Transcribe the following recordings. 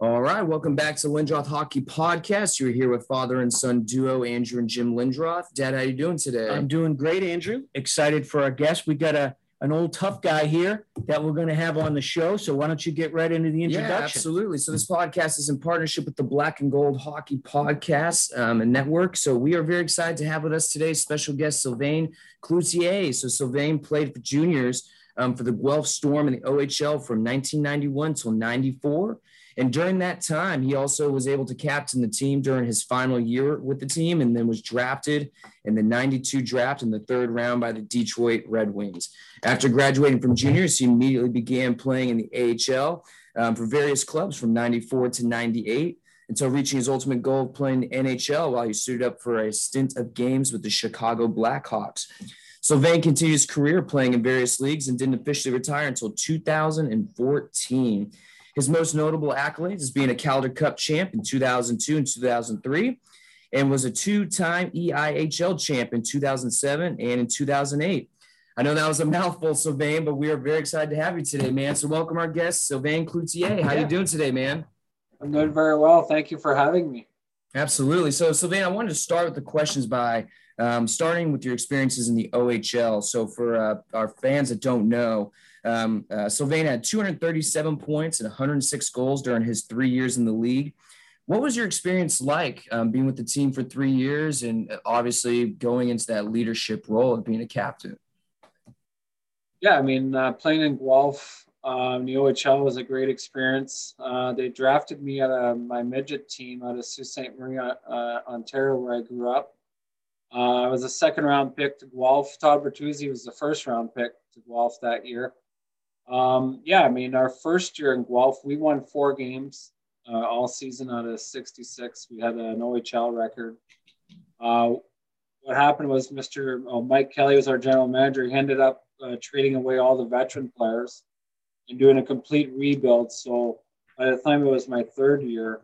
All right, welcome back to Lindroth Hockey Podcast. You're here with father and son duo Andrew and Jim Lindroth. Dad, how are you doing today? I'm doing great, Andrew. Excited for our guest. We got a an old tough guy here that we're going to have on the show. So why don't you get right into the introduction? Yeah, absolutely. So this podcast is in partnership with the Black and Gold Hockey Podcast um, and Network. So we are very excited to have with us today special guest Sylvain Cloutier. So Sylvain played for juniors um, for the Guelph Storm in the OHL from 1991 till 94. And during that time, he also was able to captain the team during his final year with the team and then was drafted in the 92 draft in the third round by the Detroit Red Wings. After graduating from juniors, he immediately began playing in the AHL um, for various clubs from 94 to 98 until reaching his ultimate goal of playing the NHL while he suited up for a stint of games with the Chicago Blackhawks. Sylvain continued his career playing in various leagues and didn't officially retire until 2014. His most notable accolades is being a Calder Cup champ in 2002 and 2003, and was a two-time EIHL champ in 2007 and in 2008. I know that was a mouthful, Sylvain, but we are very excited to have you today, man. So welcome our guest, Sylvain Cloutier. How yeah. you doing today, man? I'm doing very well. Thank you for having me. Absolutely. So, Sylvain, I wanted to start with the questions by um, starting with your experiences in the OHL. So, for uh, our fans that don't know, um, uh, Sylvain had 237 points and 106 goals during his three years in the league. What was your experience like um, being with the team for three years and uh, obviously going into that leadership role of being a captain? Yeah, I mean, uh, playing in Guelph um, the OHL was a great experience. Uh, they drafted me at a, my midget team out of Sault Ste. Marie, uh, Ontario, where I grew up. Uh, I was a second round pick to Guelph. Todd Bertuzzi was the first round pick to Guelph that year. Um, yeah, I mean, our first year in Guelph, we won four games uh, all season out of 66. We had an OHL record. Uh, what happened was Mr. Oh, Mike Kelly was our general manager. He ended up uh, trading away all the veteran players and doing a complete rebuild. So by the time it was my third year,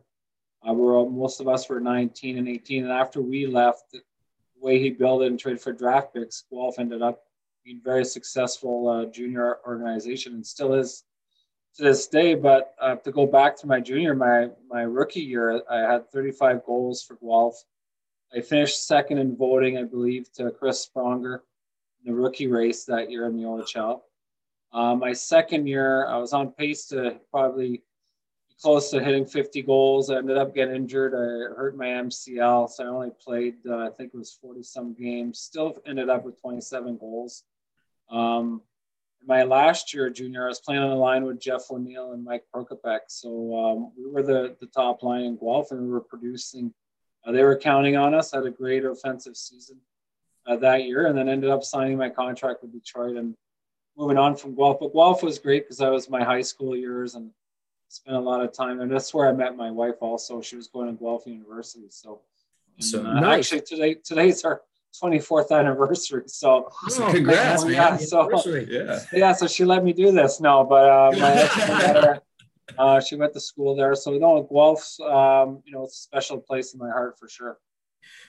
uh, we were, most of us were 19 and 18. And after we left, the way he built it and traded for draft picks, Guelph ended up being very successful uh, junior organization and still is to this day. But uh, to go back to my junior, my my rookie year, I had 35 goals for Guelph. I finished second in voting, I believe, to Chris Pronger in the rookie race that year in the OHL. Uh, my second year, I was on pace to probably close to hitting 50 goals. I ended up getting injured. I hurt my MCL, so I only played, uh, I think it was 40 some games. Still ended up with 27 goals. Um, my last year junior, I was playing on the line with Jeff O'Neill and Mike Prokopec. So um, we were the, the top line in Guelph and we were producing. Uh, they were counting on us. Had a great offensive season uh, that year and then ended up signing my contract with Detroit and moving on from Guelph. But Guelph was great because that was my high school years and spent a lot of time. And that's where I met my wife also. She was going to Guelph University. So, so uh, nice. actually today, today's our 24th anniversary. So, oh, congrats, man. Yeah, so, yeah. yeah, so she let me do this. No, but uh, my uh, she went to school there. So, no, Guelph's, um, you know, it's a special place in my heart for sure.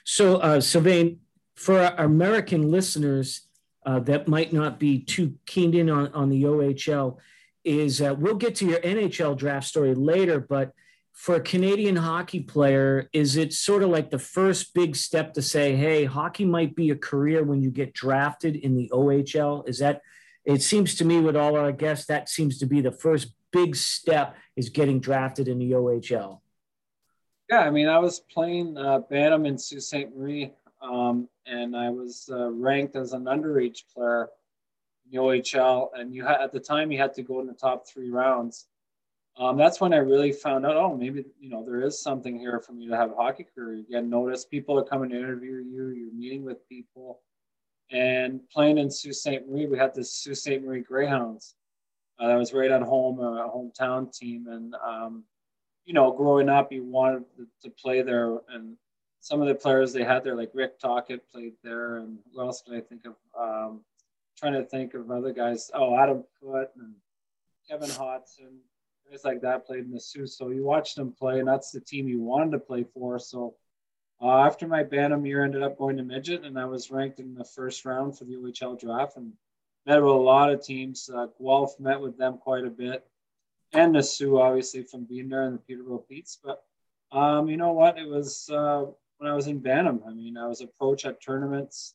So, uh, Sylvain, for our American listeners uh, that might not be too keen in on, on the OHL, is uh, we'll get to your NHL draft story later, but for a Canadian hockey player, is it sort of like the first big step to say, hey, hockey might be a career when you get drafted in the OHL? Is that, it seems to me with all our guests, that seems to be the first big step is getting drafted in the OHL. Yeah, I mean, I was playing uh, Bantam in Sault Ste. Marie, um, and I was uh, ranked as an underage player the OHL. And you had at the time you had to go in the top three rounds um, that's when I really found out, oh, maybe, you know, there is something here for me to have a hockey career. You get noticed, people are coming to interview you, you're meeting with people. And playing in Sault Ste. Marie, we had the Sault Ste. Marie Greyhounds. Uh, that was right on home, uh, hometown team. And, um, you know, growing up, you wanted to, play there. And some of the players they had there, like Rick Tocchet played there. And who else did I think of? Um, trying to think of other guys. Oh, Adam Foote and Kevin Hodson guys like that played in the Soo. So you watched them play, and that's the team you wanted to play for. So uh, after my Bantam year, ended up going to midget, and I was ranked in the first round for the OHL draft, and met with a lot of teams. Uh, Guelph met with them quite a bit, and the Soo obviously from being there in the Peterborough Petes. But um, you know what? It was uh, when I was in Bantam. I mean, I was approached at tournaments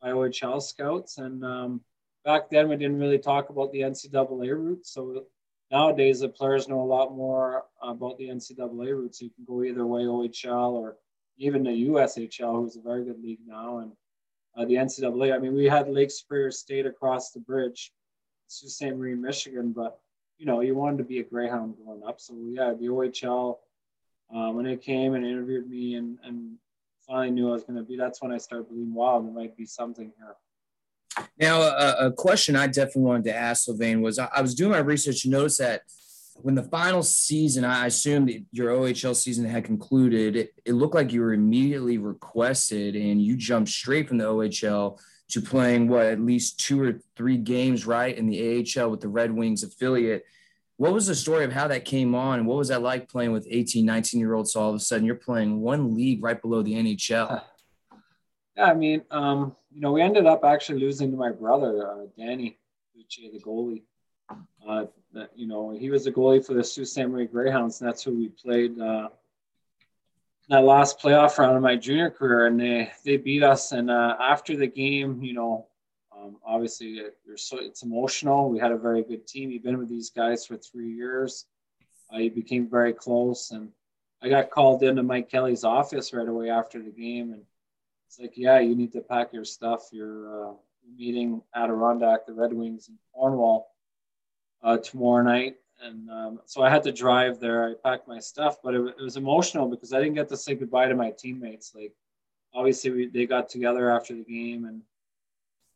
by OHL scouts, and um, back then we didn't really talk about the NCAA route. So nowadays the players know a lot more about the NCAA route. So you can go either way, OHL or even the USHL, who's a very good league now, and uh, the NCAA. I mean, we had Lake Superior State across the bridge, Sault Ste. Marie, Michigan, but you know, you wanted to be a Greyhound growing up. So yeah, the OHL. Um, when they came and interviewed me and, and finally knew I was going to be, that's when I started believing, wow, there might be something here. Now, a, a question I definitely wanted to ask Sylvain was I, I was doing my research and noticed that when the final season, I assumed your OHL season had concluded, it, it, looked like you were immediately requested and you jumped straight from the OHL to playing what at least two or three games right in the AHL with the Red Wings affiliate. What was the story of how that came on? What was that like playing with 18, 19 year olds? So all of a sudden you're playing one league right below the NHL. Yeah, I mean, um, you know, we ended up actually losing to my brother, uh, Danny the goalie. Uh, you know, he was the goalie for the Sault Ste. Greyhounds, and that's who we played uh, that last playoff round of my junior career. And they they beat us. And uh, after the game, you know, um, obviously it, so, it's emotional. We had a very good team. You've been with these guys for three years. Uh, you became very close, and I got called into Mike Kelly's office right away after the game, and it's like, yeah, you need to pack your stuff. You're uh, meeting Adirondack, the Red Wings in Cornwall uh, tomorrow night. And um, so I had to drive there. I packed my stuff, but it, it, was emotional because I didn't get to say goodbye to my teammates. Like, obviously, we, they got together after the game and,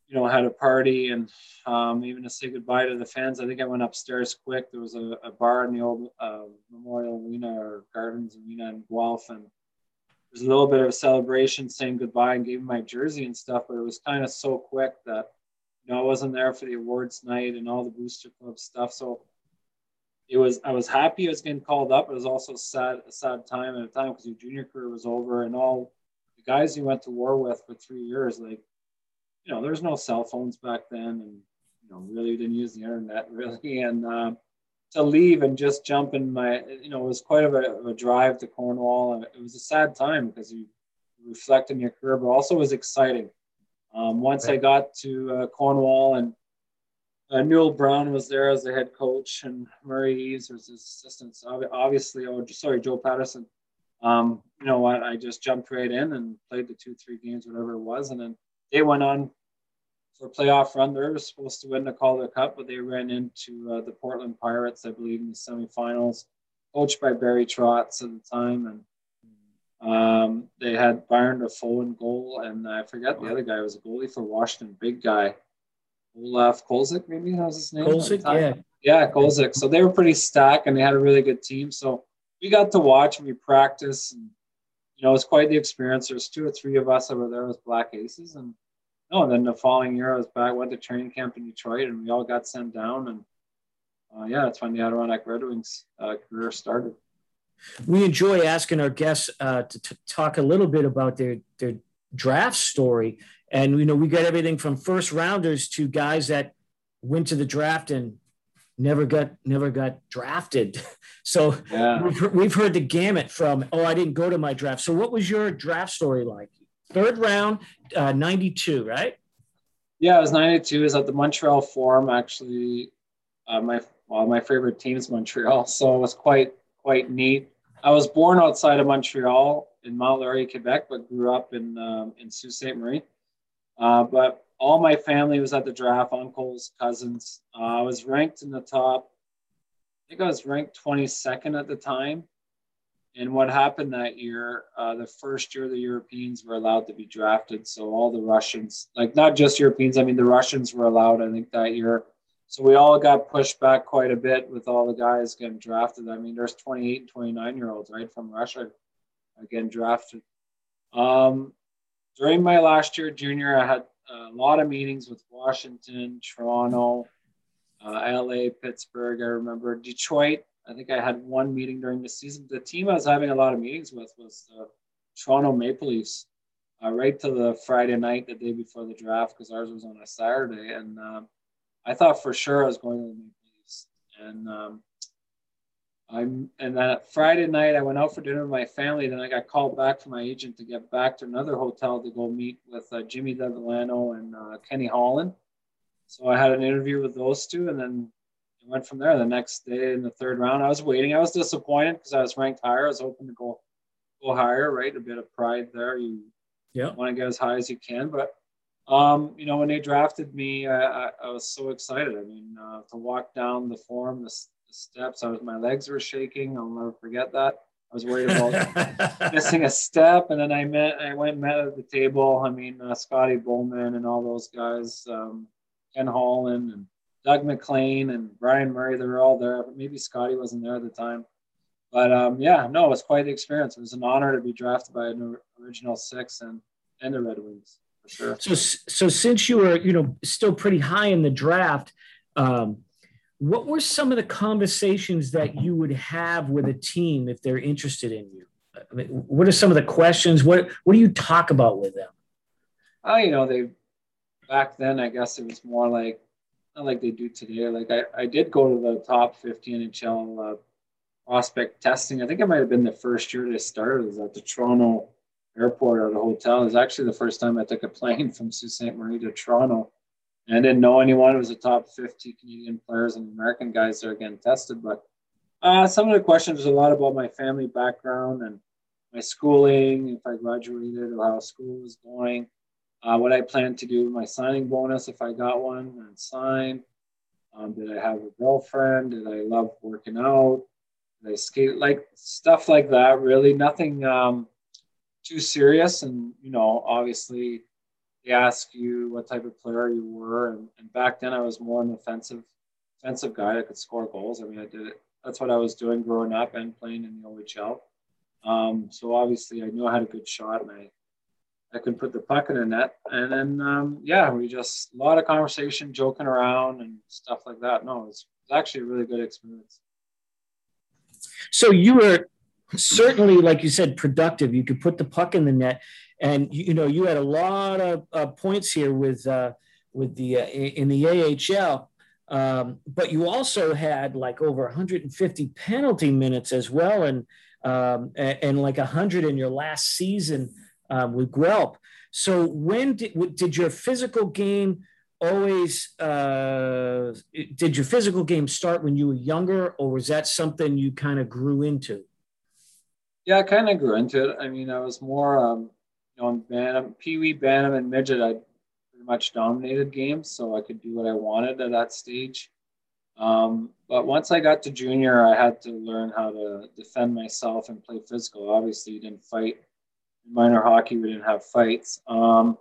you know, had a party and um, even to say goodbye to the fans. I think I went upstairs quick. There was a, a bar in the old uh, Memorial Arena or Gardens Arena in Guelph. And there was a little bit of a celebration saying goodbye and gave my jersey and stuff, but it was kind of so quick that you know, I wasn't there for the awards night and all the booster club stuff. So it was, I was happy I was getting called up. It was also sad, a sad time at a time because your junior career was over and all the guys you went to war with for three years, like, you know, there's no cell phones back then and, you know, really didn't use the internet really. And, uh, to leave and just jump in my, you know, it was quite a, a drive to Cornwall. And it was a sad time because you reflect on your career, but also was exciting um, once I got to uh, Cornwall and uh, Newell Brown was there as the head coach and Murray Eves was his assistant. So obviously, oh, sorry, Joe Patterson. Um, you know what? I just jumped right in and played the two, three games, whatever it was. And then they went on for playoff run. They were supposed to win the Calder Cup, but they ran into uh, the Portland Pirates, I believe, in the semifinals, coached by Barry Trotz at the time. And um, they had Byron Dafoe in goal, and I forget the other guy was a goalie for Washington, big guy. Olaf Kolzig, maybe that was his name. Kolzig, yeah. Yeah, Kolzig. So they were pretty stacked and they had a really good team. So we got to watch and we practice and you know, it was quite the experience. There's two or three of us over there as Black Aces. And no, and then the following year I was back, went to training camp in Detroit and we all got sent down. And uh, yeah, that's when the Adirondack Red Wings uh, career started we enjoy asking our guests uh, to, to, talk a little bit about their their draft story, and you know we got everything from first rounders to guys that went to the draft and never got never got drafted. So yeah. we've, we've heard the gamut from oh I didn't go to my draft. So what was your draft story like? Third round, uh, ninety two, right? Yeah, it was ninety two. It was at the Montreal Forum actually. Uh, my well, my favorite team is Montreal, so it was quite quite neat. I was born outside of Montreal in Mont-Laurier, Quebec, but grew up in um, in Sault Ste. Marie. Uh, but all my family was at the draft, uncles, cousins. Uh, I was ranked in the top. I think I was ranked 22nd at the time. And what happened that year, uh, the first year the Europeans were allowed to be drafted. So all the Russians, like not just Europeans, I mean, the Russians were allowed, I think, that year. So we all got pushed back quite a bit with all the guys getting drafted. I mean, there's 28 and 29 year olds, right, from Russia again drafted. Um, during my last year junior, I had a lot of meetings with Washington, Toronto, uh, LA, Pittsburgh. I remember Detroit. I think I had one meeting during the season. The team I was having a lot of meetings with was the Toronto Maple Leafs, uh, right to the Friday night, the day before the draft, because ours was on a Saturday. And um, I thought for sure I was going to the Maple Leafs. And um, I'm and that Friday night I went out for dinner with my family. Then I got called back from my agent to get back to another hotel to go meet with uh, Jimmy Devellano and uh, Kenny Holland. So I had an interview with those two, and then I went from there. The next day in the third round, I was waiting. I was disappointed because I was ranked higher. I was hoping to go go higher, right? A bit of pride there. You yeah. want to get as high as you can, but um, you know, when they drafted me, I, I, I was so excited. I mean, uh, to walk down the form, the, the, steps, I was my legs were shaking. I'll never forget that. I was worried about missing a step, and then I met, I went and met at the table. I mean, uh, Scotty Bowman and all those guys, um, Ken Holland and Doug MacLean and Brian Murray. They were all there, but maybe Scotty wasn't there at the time. But um, yeah, no, it was quite the experience. It was an honor to be drafted by an original six and and the Red Wings for sure. So, so since you were, you know, still pretty high in the draft, um, what were some of the conversations that you would have with a team if they're interested in you? I mean, what are some of the questions? What What do you talk about with them? Oh, you know, they back then. I guess it was more like not like they do today. Like I, I did go to the top 50 NHL uh, prospect testing. I think it might have been the first year they started. Was at the Toronto airport or the hotel. It was actually the first time I took a plane from Sault Ste. Marie to Toronto. And I didn't know anyone. It was the top 50 Canadian players and American guys that are getting tested. But uh, some of the questions was a lot about my family background and my schooling, if I graduated or how school was going, uh, what I plan to do with my signing bonus if I got one and sign. Um, did I have a girlfriend? Did I love working out? Did I skate? Like stuff like that, really. Nothing um, too serious. And, you know, obviously they ask you what type of player you were. And, and back then I was more an offensive, offensive guy that could score goals. I mean, I did it. That's what I was doing growing up and playing in the OHL. Um, so obviously I knew I had a good shot and I, I could put the puck in the net. And then, um, yeah, we just a lot of conversation, joking around and stuff like that. No, it's, actually a really good experience. So you were certainly, like you said, productive. You could put the puck in the net, and you know you had a lot of uh, points here with uh, with the uh, in the AHL. Um, but you also had like over 150 penalty minutes as well, and um, and, and, like 100 in your last season um, with Guelph. So when did did your physical game always uh, did your physical game start when you were younger, or was that something you kind of grew into? Yeah, I kind of grew into it. I mean, I was more, um, you know, Bantam, Pee Wee, Bantam, and Midget, I pretty much dominated games, so I could do what I wanted at that stage. Um, but once I got to junior, I had to learn how to defend myself and play physical. Obviously, you didn't fight. In minor hockey, we didn't have fights. Um,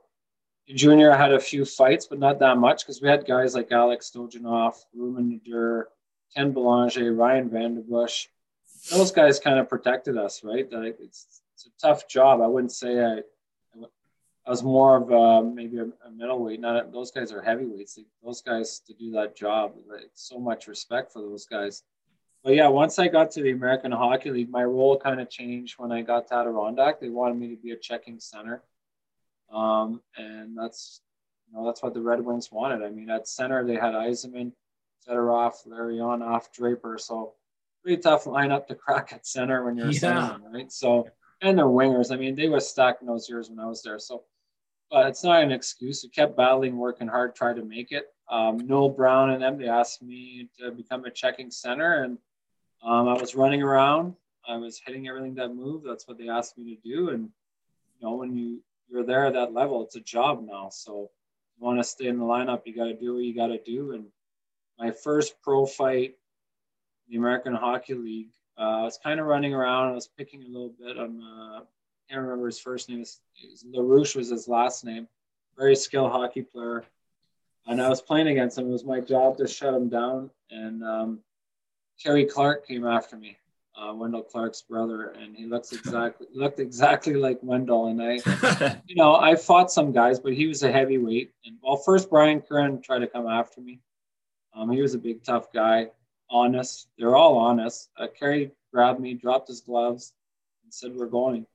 in junior, I had a few fights, but not that much because we had guys like Alex Stojanov, Ruben Nader, Ken Belanger, Ryan VandenBussche those guys kind of protected us, right? Like it's, it's a tough job. I wouldn't say I, I was more of a, maybe a, a middleweight. Not those guys are heavyweights. Those guys to do that job, like, so much respect for those guys. But yeah, once I got to the American Hockey League, my role kind of changed when I got to Adirondack. They wanted me to be a checking center, um, and that's you know that's what the Red Wings wanted. I mean, at center they had Yzerman, Fedorov, Larionov, Draper. So pretty tough lineup to crack at center when you're yeah. center, right? So, and their wingers. I mean, they were stacking those years when I was there. So, but it's not an excuse. We kept battling, working hard, tried to make it. Um, Newell Brown and them, they asked me to become a checking center, and um, I was running around. I was hitting everything that moved. That's what they asked me to do. And you know, when you you're there at that level, it's a job now. So, you want to stay in the lineup, you got to do what you got to do. And my first pro fight the American Hockey League. Uh, I was kind of running around. I was picking a little bit on. Uh, I can't remember his first name. Was, Larouche was his last name. Very skilled hockey player, and I was playing against him. It was my job to shut him down. And um, Kerry Clark came after me, uh, Wendel Clark's brother, and he looks exactly looked exactly like Wendel. And I, you know, I fought some guys, but he was a heavyweight. And well, first Brian Curran tried to come after me. Um, he was a big tough guy honest. They're all honest. Uh, Kerry grabbed me, dropped his gloves, and said, "We're going."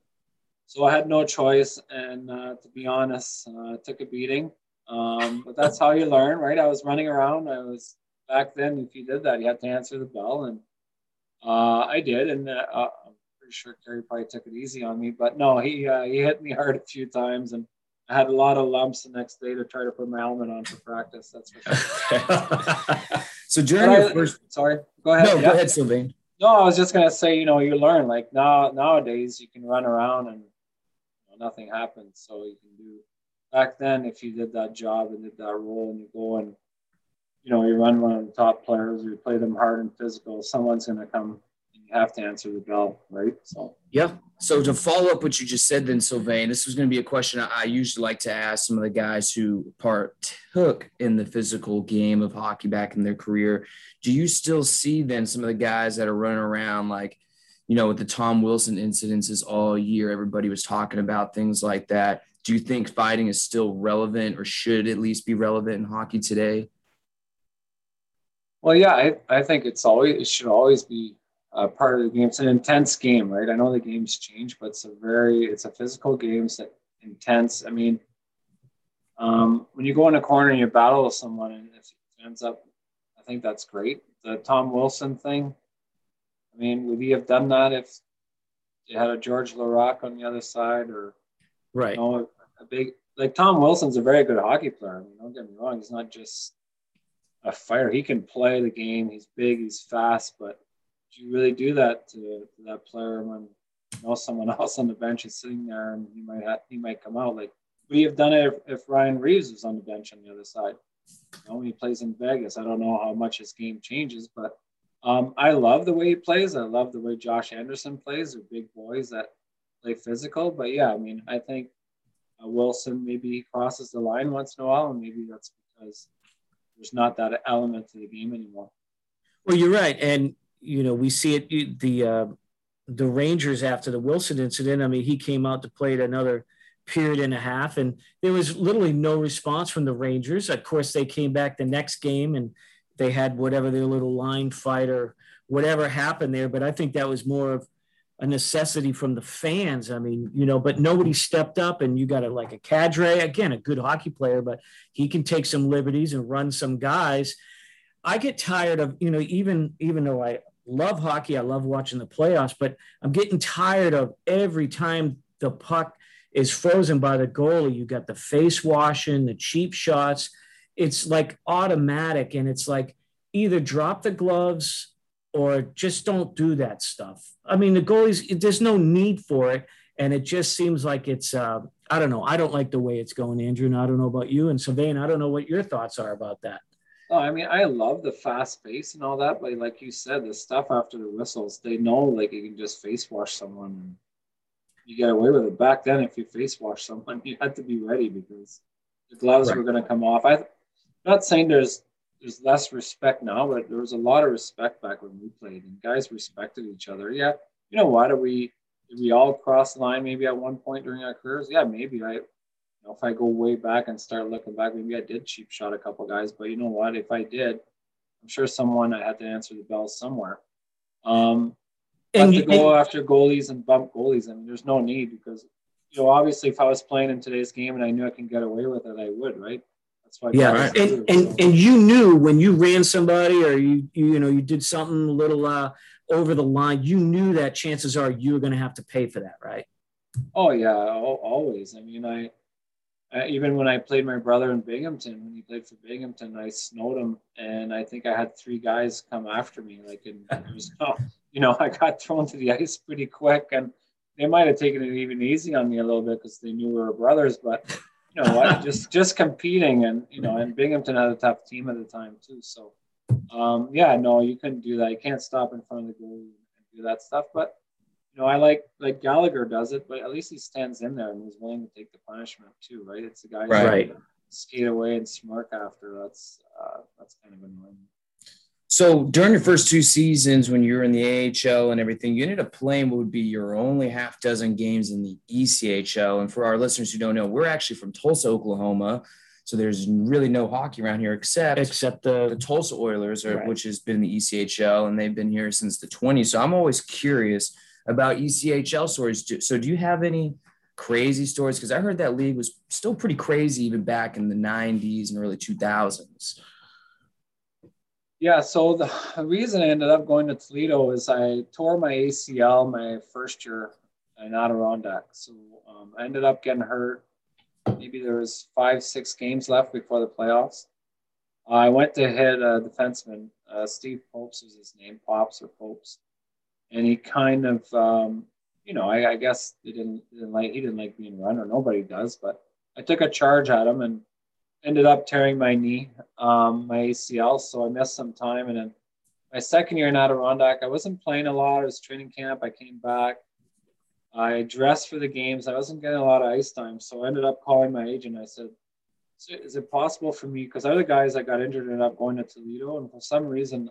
So I had no choice, and uh, to be honest, uh, I took a beating. Um, but that's how you learn, right? I was running around. I was back then. If you did that, you had to answer the bell, and Uh, I did, and uh, I'm pretty sure Kerry probably took it easy on me, but no, he uh, he hit me hard a few times, and I had a lot of lumps the next day to try to put my helmet on for practice. That's for sure. so during your first, sorry, go ahead. No, yeah. go ahead, Sylvain. No, I was just gonna say, you know, you learn like now nowadays you can run around and you know, nothing happens. So you can do back then if you did that job and did that role and you go and you know you run one of the top players you play them hard and physical, someone's gonna come and you have to answer the bell, right? So yeah. So to follow up what you just said, then Sylvain, this was going to be a question I usually like to ask some of the guys who partook in the physical game of hockey back in their career. Do you still see then some of the guys that are running around like, you know, with the Tom Wilson incidences all year, everybody was talking about things like that. Do you think fighting is still relevant or should at least be relevant in hockey today? Well, yeah, I, I think it's always it should always be uh, part of the game. It's an intense game, right? I know the games change, but it's a very it's a physical game. It's intense. I mean, um, when you go in a corner and you battle with someone, and if it ends up, I think that's great. The Tom Wilson thing. I mean, would he have done that if you had a Georges Laraque on the other side, or right? You know, a, a big like Tom Wilson's a very good hockey player. I mean, don't get me wrong; he's not just a fighter. He can play the game. He's big. He's fast, but do you really do that to, to that player when you know someone else on the bench is sitting there and he might have, he might come out like we have done it if, if Ryan Reaves was on the bench on the other side. You know, when he plays in Vegas, I don't know how much his game changes, but um, I love the way he plays. I love the way Josh Anderson plays. They're big boys that play physical. But yeah, I mean, I think uh, Wilson maybe crosses the line once in a while, and maybe that's because there's not that element to the game anymore. Well, you're right, and you know, we see it the uh, the Rangers after the Wilson incident. I mean, he came out to play another period and a half, and there was literally no response from the Rangers. Of course, they came back the next game and they had whatever their little line fight or whatever happened there. But I think that was more of a necessity from the fans. I mean, you know, but nobody stepped up, and you got a like a Kadri, again, a good hockey player, but he can take some liberties and run some guys. I get tired of, you know, even even though I love hockey. I love watching the playoffs, but I'm getting tired of every time the puck is frozen by the goalie. You got the face washing, the cheap shots. It's like automatic, and it's like either drop the gloves or just don't do that stuff. I mean, the goalies, there's no need for it. And it just seems like it's, uh, I don't know. I don't like the way it's going, Andrew. And I don't know about you. And Sylvain, I don't know what your thoughts are about that. Oh, I mean, I love the fast pace and all that, but like you said, the stuff after the whistles, they know like you can just face wash someone and you get away with it. Back then, if you face wash someone, you had to be ready because the gloves right. were going to come off. I'm not saying there's there's less respect now, but there was a lot of respect back when we played, and guys respected each other. Yeah, you know what? Are we did we all cross the line maybe at one point during our careers? Yeah, maybe. I know, if I go way back and start looking back, maybe I did cheap shot a couple guys, but you know what? If I did, I'm sure someone I had to answer the bell somewhere. Um, and to go and, after goalies and bump goalies, I mean, there's no need because, you know, obviously if I was playing in today's game and I knew I can get away with it, I would, right? That's. Yeah, right. and, and and you knew when you ran somebody or you you, you know you did something a little uh, over the line, you knew that chances are you were going to have to pay for that, right? Oh yeah, always. I mean, I uh, even when I played my brother in Binghamton, when he played for Binghamton, I snowed him, and I think I had three guys come after me. Like, and was, you know, I got thrown to the ice pretty quick, and they might have taken it even easy on me a little bit because they knew we were brothers. But you know what? just just competing, and you know, and Binghamton had a tough team at the time too. So, um, yeah, no, you couldn't do that. You can't stop in front of the goal and do that stuff. But you know, I like like Gallagher does it, but at least he stands in there and he's willing to take the punishment too, right? It's the guy right. skate away and smirk after. That's uh, that's kind of annoying. So during your first two seasons, when you were in the AHL and everything, you ended up playing what would be your only half dozen games in the ECHL. And for our listeners who don't know, we're actually from Tulsa, Oklahoma. So there's really no hockey around here except except the, the Tulsa Oilers, or, right. which has been the ECHL, and they've been here since the 20s. So I'm always curious about ECHL stories. So, do you have any crazy stories? Because I heard that league was still pretty crazy even back in the 90s and early 2000s. Yeah, so the reason I ended up going to Toledo is I tore my ACL my first year in Adirondack. So um, I ended up getting hurt. Maybe there was five, six games left before the playoffs. I went to hit a defenseman. Uh, Steve Popes was his name, Pops or Popes, and he kind of, um, you know, I, I guess didn't, didn't like he didn't like being run, or nobody does. But I took a charge at him and ended up tearing my knee, um, my ACL. So I missed some time, and then my second year in Adirondack, I wasn't playing a lot. It was training camp. I came back. I dressed for the games. I wasn't getting a lot of ice time, so I ended up calling my agent. I said, is it possible for me because other guys that got injured ended up going to Toledo, and for some reason,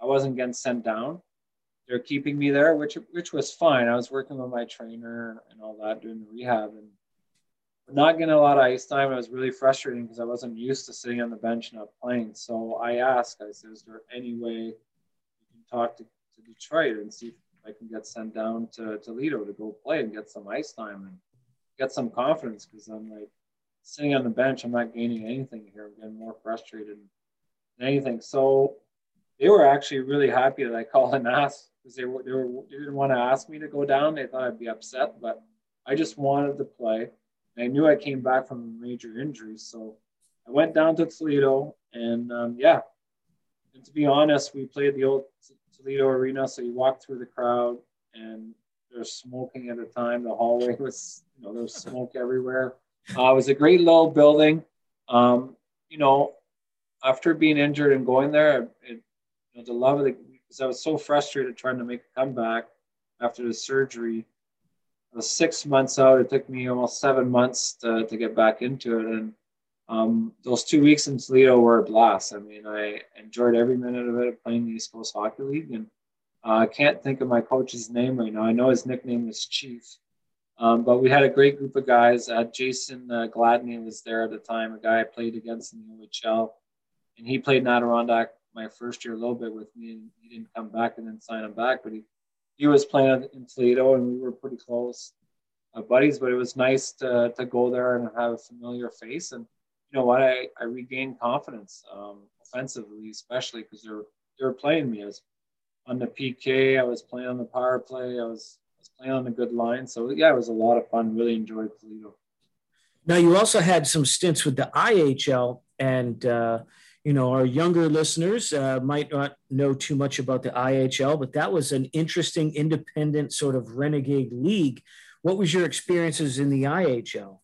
I wasn't getting sent down. They're keeping me there, which which was fine. I was working with my trainer and all that, doing the rehab, and not getting a lot of ice time. It was really frustrating because I wasn't used to sitting on the bench and not playing. So I asked, I said, "Is there any way you can talk to, to Detroit and see if I can get sent down to Toledo to go play and get some ice time and get some confidence?" Because I'm like sitting on the bench, I'm not gaining anything here. I'm getting more frustrated than anything. So they were actually really happy that I called and asked because they were, they were they didn't want to ask me to go down. They thought I'd be upset, but I just wanted to play. I knew I came back from a major injury, so I went down to Toledo, and um, yeah. And to be honest, we played the old Toledo Arena, so you walk through the crowd, and there's smoking at the time. The hallway was, you know, there was smoke everywhere. Uh, it was a great little building. Um, you know, after being injured and going there, it, you know, the love of the because I was so frustrated trying to make a comeback after the surgery. Six months out. It took me almost seven months to, to get back into it, and um, those two weeks in Toledo were a blast. I mean, I enjoyed every minute of it playing the East Coast Hockey League, and uh, I can't think of my coach's name right now. I know his nickname was Chief, um, but we had a great group of guys. Uh, Jason uh, Gladney was there at the time, a guy I played against in the OHL. And he played in Adirondack my first year a little bit with me, and he didn't come back and then sign him back. But he, he was playing in Toledo, and we were pretty close uh, buddies. But it was nice to, to go there and have a familiar face. And you know what? I, I regained confidence um, offensively, especially because they were, they were playing me as on the PK. I was playing on the power play. I was playing on a good line. So yeah, it was a lot of fun. Really enjoyed Toledo. Now you also had some stints with the IHL, and uh, you know our younger listeners uh, might not know too much about the IHL, but that was an interesting, independent sort of renegade league. What was your experiences in the IHL?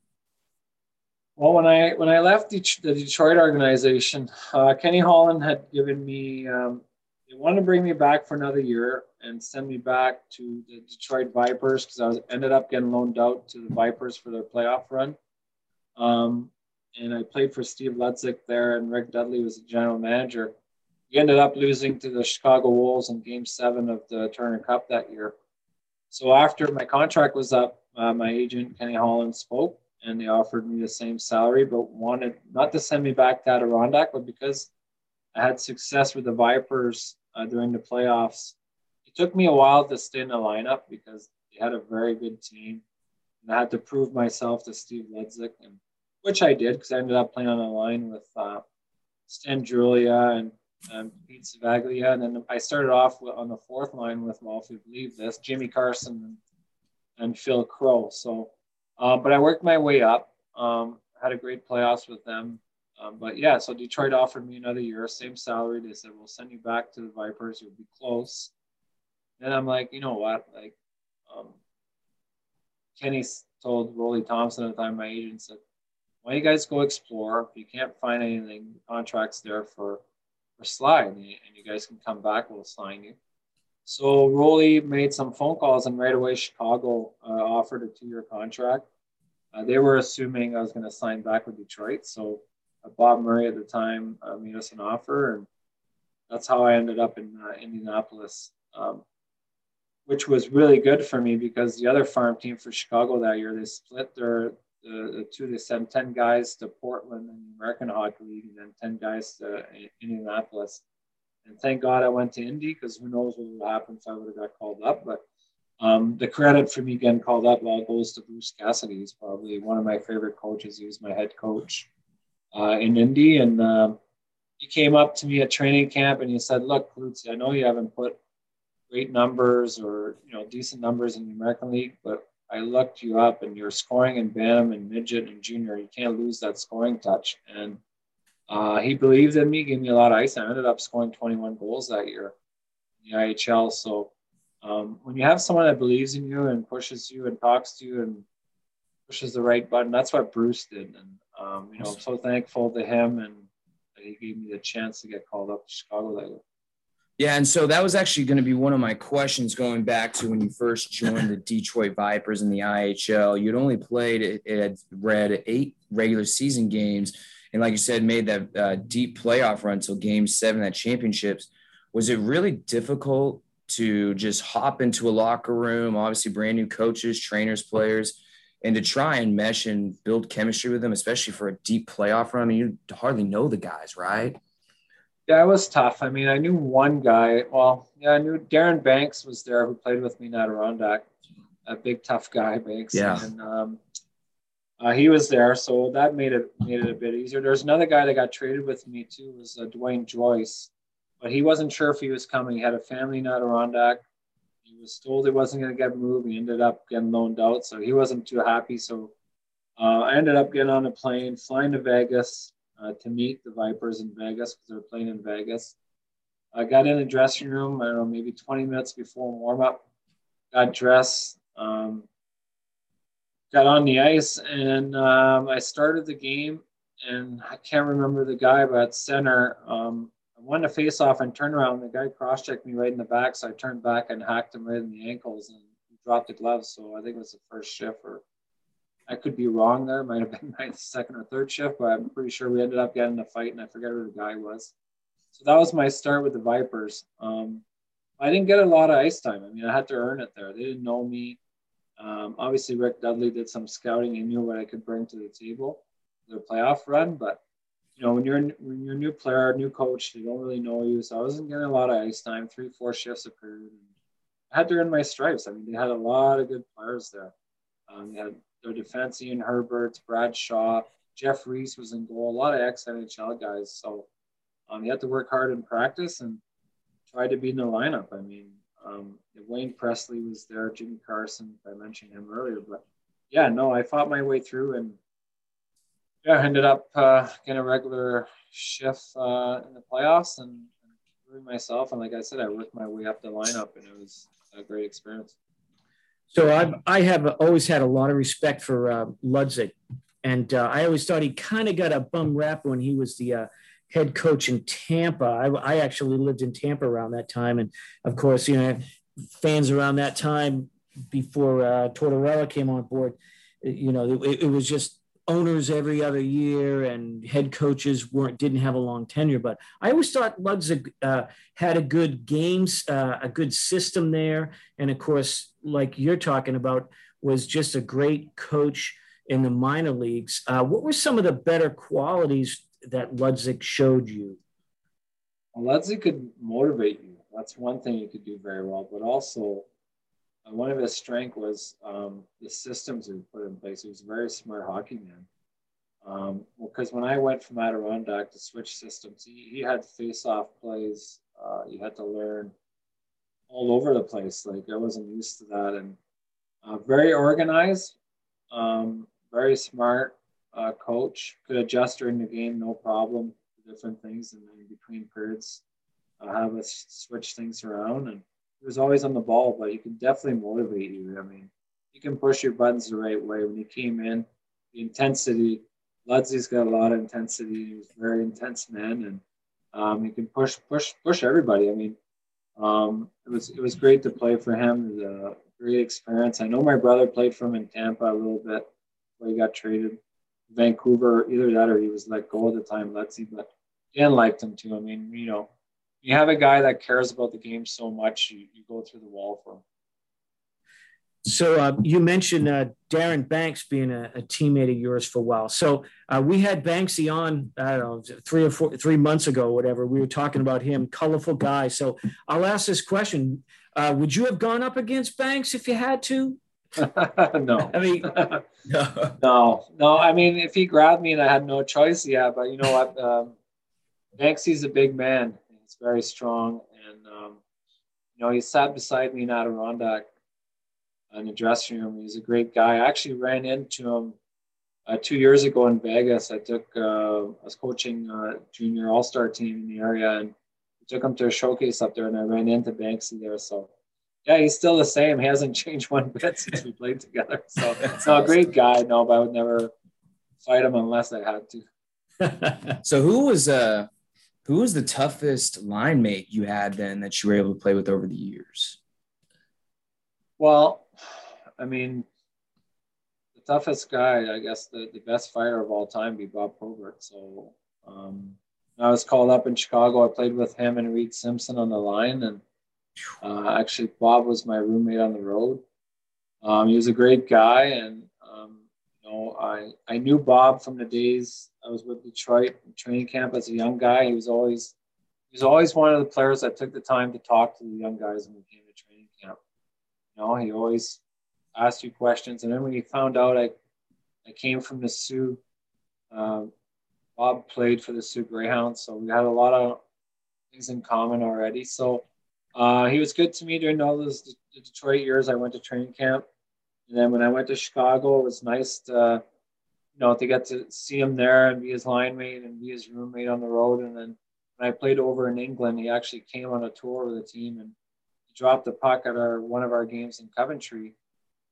Well, when I when I left the Detroit organization, uh, Kenny Holland had given me um, they wanted to bring me back for another year and send me back to the Detroit Vipers because I was ended up getting loaned out to the Vipers for their playoff run. Um, and I played for Steve Ludzik there, and Rick Dudley was the general manager. We ended up losing to the Chicago Wolves in Game Seven of the Turner Cup that year. So after my contract was up, uh, my agent Kenny Holland spoke, and they offered me the same salary, but wanted not to send me back to Adirondack, but because I had success with the Vipers uh, during the playoffs it took me a while to stay in the lineup because they had a very good team. And I had to prove myself to Steve Ludzik, and which I did because I ended up playing on the line with uh, Stan Drulia and um, Pete Ciavaglia. And then I started off on the fourth line with, well, if you believe this, Jimmy Carson and, Phil Crowe. So, uh, but I worked my way up. Um, had a great playoffs with them. Um, but yeah, so Detroit offered me another year, same salary. They said, we'll send you back to the Vipers. You'll be close. And I'm like, you know what? Like, um, Kenny told Rolly Thompson at the time, my agent said, why don't you guys go explore? If you can't find anything, contract's there for, for slide and you, and you guys can come back, we'll sign you. So Rolly made some phone calls and right away Chicago uh, offered a two-year contract. Uh, they were assuming I was going to sign back with Detroit. So Bob Murray at the time uh, made us an offer and that's how I ended up in uh, Indianapolis. Um, which was really good for me because the other farm team for Chicago that year they split their the, the two they sent 10 guys to Portland and the American Hockey League and then 10 guys to Indianapolis. And thank God I went to Indy because who knows what would happen if I would have got called up. But um, the credit for me getting called up all goes to Bruce Cassidy. He's probably one of my favorite coaches. He was my head coach uh, in Indy. And uh, you came up to me at training camp and he said, "Look, Lutz, I know you haven't put great numbers or you know decent numbers in the American League, but I looked you up and you're scoring in Bantam and midget and junior. You can't lose that scoring touch." And uh, he believed in me, gave me a lot of ice. I ended up scoring 21 goals that year in the IHL. So um, when you have someone that believes in you and pushes you and talks to you and pushes the right button, that's what Bruce did. And um, you know, I'm so thankful to him and he gave me the chance to get called up to Chicago that year. Yeah, and so that was actually going to be one of my questions going back to when you first joined the Detroit Vipers in the IHL. You'd only played it had read eight regular season games, and like you said, made that uh, deep playoff run until Game Seven at championships. Was it really difficult to just hop into a locker room? Obviously, brand new coaches, trainers, players and to try and mesh and build chemistry with them, especially for a deep playoff run. I mean, you hardly know the guys, right? Yeah, it was tough. I mean, I knew one guy. Well, yeah, I knew Darren Banks was there who played with me in Adirondack. A big tough guy, Banks. Yeah. And um, uh, he was there, so that made it made it a bit easier. There's another guy that got traded with me too. Was uh, Dwayne Joyce, but he wasn't sure if he was coming. He had a family in Adirondack He was told he wasn't going to get moved. He ended up getting loaned out, so he wasn't too happy. So uh, I ended up getting on a plane, flying to Vegas uh, to meet the Vipers in Vegas because they were playing in Vegas. I got in the dressing room, I don't know, maybe 20 minutes before warm up, got dressed, um, got on the ice, and um, I started the game. And I can't remember the guy, but at center, um, I won the face off and turned around. The guy cross checked me right in the back. So I turned back and hacked him right in the ankles and dropped the gloves. So I think it was the first shift or I could be wrong there. Might have been my second or third shift, but I'm pretty sure we ended up getting a fight and I forget who the guy was. So that was my start with the Vipers. Um, I didn't get a lot of ice time. I mean, I had to earn it there. They didn't know me. Um, obviously, Rick Dudley did some scouting and knew what I could bring to the table, their playoff run, but you know, when you're when you're a new player, a new coach, they don't really know you. So I wasn't getting a lot of ice time, three, four shifts a period. I had to earn my stripes. I mean, they had a lot of good players there. Um, they had their defense, Ian Herbers, Brad Shaw, Jeff Reese was in goal, a lot of ex NHL guys. So um, you had to work hard in practice and try to be in the lineup. I mean, um, Wayne Presley was there, Jimmy Carson, I mentioned him earlier. But yeah, no, I fought my way through and yeah, I ended up uh, getting a regular shift uh, in the playoffs and, and myself. And like I said, I worked my way up the lineup, and it was a great experience. So I've, I have always had a lot of respect for uh, Ludzik, and uh, I always thought he kind of got a bum rap when he was the uh, head coach in Tampa. I, I, actually lived in Tampa around that time, and of course, you know, fans around that time before uh, Tortorella came on board. You know, it, it was just owners every other year and head coaches weren't didn't have a long tenure. But I always thought Ludzik uh, had a good games, uh, a good system there, and of course, like you're talking about, was just a great coach in the minor leagues. Uh, what were some of the better qualities that Ludzik showed you? Well, Ludzik could motivate you. That's one thing he could do very well, but also uh, one of his strengths was um, the systems he put in place. He was a very smart hockey man. Um, because when I went from Adirondack to switch systems, he, he had face-off plays. Uh, you had to learn all over the place. Like I wasn't used to that, and uh, very organized, um, very smart uh, coach. Could adjust during the game, no problem. Different things, and then between periods, uh, have us switch things around and he was always on the ball, but he can definitely motivate you. I mean, he can push your buttons the right way. When he came in, the intensity, Ludzy's got a lot of intensity. He was a very intense man, and um, he can push, push, push everybody. I mean, um, it was it was great to play for him. It was a great experience. I know my brother played for him in Tampa a little bit before he got traded. Vancouver, either that or he was let go at the time, let's see. but Dan liked him too. I mean, you know, you have a guy that cares about the game so much, you, you go through the wall for him. So uh, you mentioned uh, Darren Banks being a, a, teammate of yours for a while. So uh, we had Banksy on, I don't know, three or four, three months ago, whatever. We were talking about him, colorful guy. So I'll ask this question: uh, Would you have gone up against Banks if you had to? no. I mean, no, no. I mean, if he grabbed me and I had no choice, yeah. But you know what? Um, Banksy's a big man. He's very strong, and um, you know he sat beside me in Adirondack in the dressing room. He's a great guy. I actually ran into him uh, two years ago in Vegas. I took uh, I was coaching a junior all star team in the area, and took him to a showcase up there, and I ran into Banksy there. So yeah, he's still the same. He hasn't changed one bit since we played together. So, so a great guy. No, but I would never fight him unless I had to. so who was uh who was the toughest line mate you had then that you were able to play with over the years? Well, I mean, the toughest guy, I guess the, the best fighter of all time be Bob Probert. So um, I was called up in Chicago. I played with him and Reid Simpson on the line, and uh, actually Bob was my roommate on the road. Um, he was a great guy, and um, you know I I knew Bob from the days I was with Detroit training camp as a young guy. He was always he was always one of the players that took the time to talk to the young guys when we came to training camp. You know, he always asked you questions, and then when he found out I I came from the Soo, Um, Bob played for the Soo Greyhounds, so we had a lot of things in common already. So uh, he was good to me during all those Detroit years. I went to training camp, and then when I went to Chicago, it was nice to, you know, to get to see him there and be his line mate and be his roommate on the road. And then when I played over in England, he actually came on a tour with the team and dropped the puck at our one of our games in Coventry,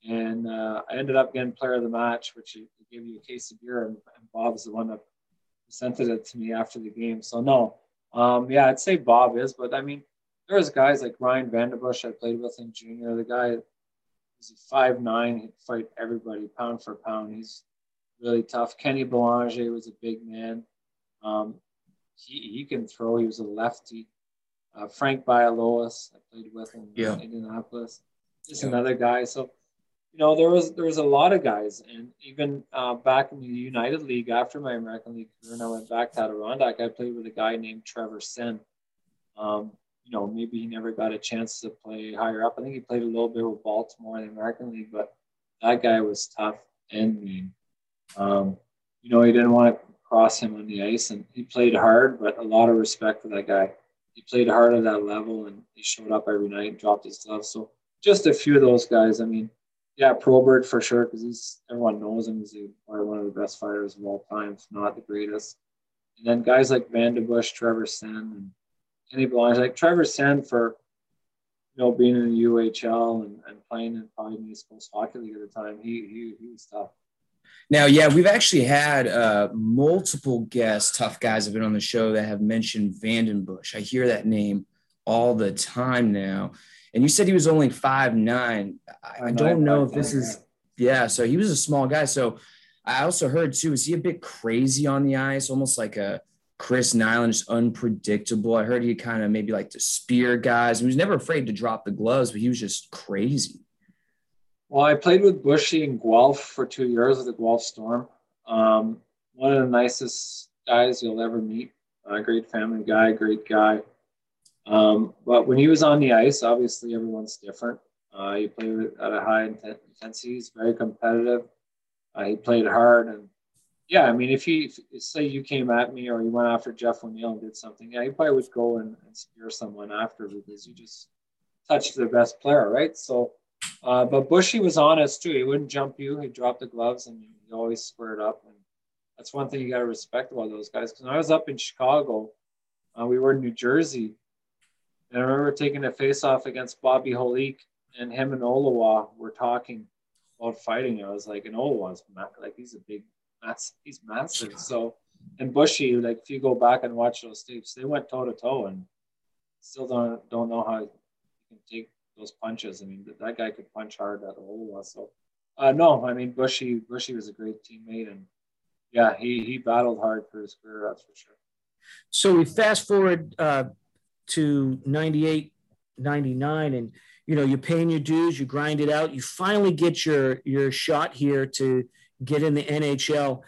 and uh, I ended up getting player of the match, which he, he gave you a case of beer, and, and Bob's the one that presented it to me after the game. So no, um, yeah, I'd say Bob is, but I mean, there was guys like Ryan VandenBussche I played with in junior. The guy is five nine, he'd fight everybody pound for pound. He's really tough. Kenny Belanger was a big man. Um, he, he can throw. He was a lefty. Uh, Frank Bialowas, I played with in yeah. Indianapolis. Just yeah. another guy. So you know, there was there was a lot of guys, and even uh, back in the United League after my American League career, and I went back to Adirondack, I played with a guy named Trevor Senn. Um, you know, maybe he never got a chance to play higher up. I think he played a little bit with Baltimore in the American League, but that guy was tough and mean. Um, you know, he didn't want to cross him on the ice, and he played hard, but a lot of respect for that guy. He played hard at that level, and he showed up every night and dropped his gloves. So just a few of those guys. I mean, yeah, Probert for sure because he's everyone knows him. He's probably one of the best fighters of all time, if not the greatest. And then guys like VandenBussche, Trevor Senn, and Kenny Belanger. Like Trevor Senn for you know being in the UHL and, and playing in probably Coast Hockey League at the time. He he he was tough. Now, yeah, we've actually had uh, multiple guests, tough guys, have been on the show that have mentioned VandenBussche. I hear that name all the time now. And you said he was only five nine. I, I don't know if this is yeah. So he was a small guy. So I also heard too. Is he a bit crazy on the ice, almost like a Chris Nilan, just unpredictable? I heard he kind of maybe like to spear guys. He was never afraid to drop the gloves, but he was just crazy. Well, I played with Bushy and Guelph for two years with the Guelph Storm. Um, one of the nicest guys you'll ever meet. A great family guy, great guy. Um, but when he was on the ice, obviously everyone's different. Uh, he played at a high intensity. He's very competitive. Uh, he played hard, and yeah, I mean, if he if, say you came at me or you went after Jeff O'Neill and did something, yeah, he probably would go and, and spear someone after because you just touched the best player, right? So, uh, but Bushy was honest too. He wouldn't jump you. He'd drop the gloves and he always squared up. And that's one thing you got to respect about those guys. Because when I was up in Chicago, uh, we were in New Jersey and I remember taking a face off against Bobby Holik, and him and Oliwa were talking about fighting. I was like, and Oliwa's like he's a big, that's he's massive. So, and Bushy, like if you go back and watch those tapes, they went toe to toe, and still don't don't know how you can take those punches. I mean, that guy could punch hard at Oliwa. So, uh, no, I mean Bushy Bushy was a great teammate, and yeah, he he battled hard for his career. That's for sure. So we fast forward uh, to 98, 99, and you know you're paying your dues, you grind it out, you finally get your your shot here to get in the NHL.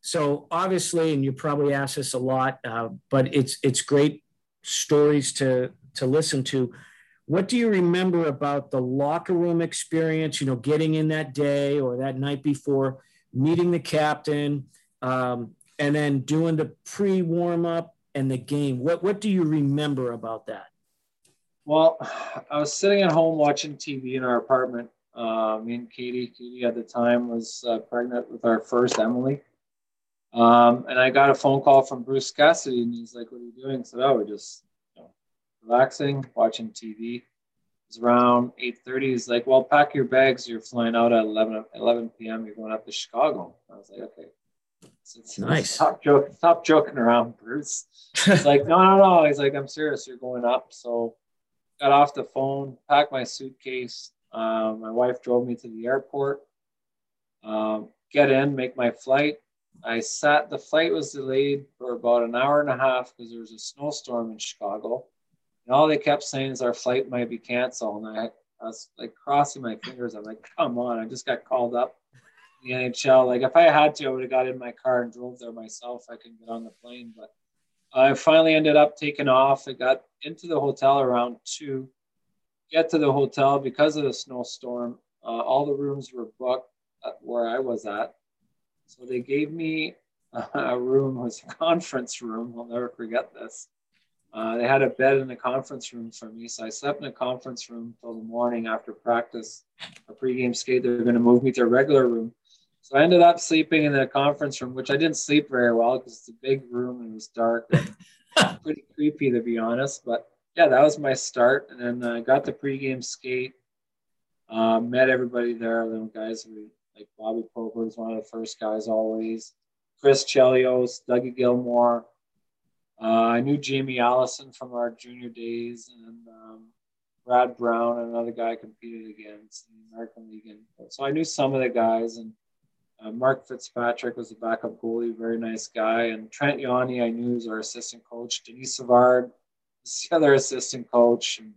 So obviously, and you probably ask this a lot, uh, but it's it's great stories to to listen to. What do you remember about the locker room experience? You know, getting in that day or that night before, meeting the captain, um, and then doing the pre warm up and the game. What what do you remember about that? Well, I was sitting at home watching TV in our apartment. Uh, me and Katie, Katie at the time was uh, pregnant with our first Emily. Um, and I got a phone call from Bruce Cassidy, and he's like, "What are you doing?" So I said, "Oh, we're just you know, relaxing, watching TV." It was around 8:30. He's like, "Well, pack your bags. You're flying out at 11 11 p.m. You're going up to Chicago." I was like, "Okay." Nice. Stop joking. Stop joking around, Bruce. He's like, "No, no, no." He's like, "I'm serious. You're going up." So, got off the phone, packed my suitcase. Um, my wife drove me to the airport. Um, get in, make my flight I sat, the flight was delayed for about an hour and a half because there was a snowstorm in Chicago. And all they kept saying is our flight might be canceled. And I, I was like crossing my fingers. I'm like, come on, I just got called up the NHL. Like if I had to, I would have got in my car and drove there myself. I couldn't get on the plane, but I finally ended up taking off. I got into the hotel around two. Get to the hotel because of the snowstorm. Uh, all the rooms were booked where I was at. So they gave me a room, it was a conference room. I'll never forget this. Uh, they had a bed in the conference room for me. So I slept in the conference room till the morning after practice, a pregame skate. They were going to move me to a regular room. So I ended up sleeping in the conference room, which I didn't sleep very well because it's a big room and it was dark. And pretty creepy, to be honest. But yeah, that was my start. And then I got the pregame skate, uh, met everybody there, the guys we like Bobby Poker was one of the first guys always. Chris Chelios, Dougie Gilmour. Uh, I knew Jamie Allison from our junior days, and um, Brad Brown, another guy I competed against in the American League. And so I knew some of the guys, and uh, Mark Fitzpatrick was the backup goalie, very nice guy. And Trent Yawney, I knew was our assistant coach. Denis Savard, the other assistant coach. And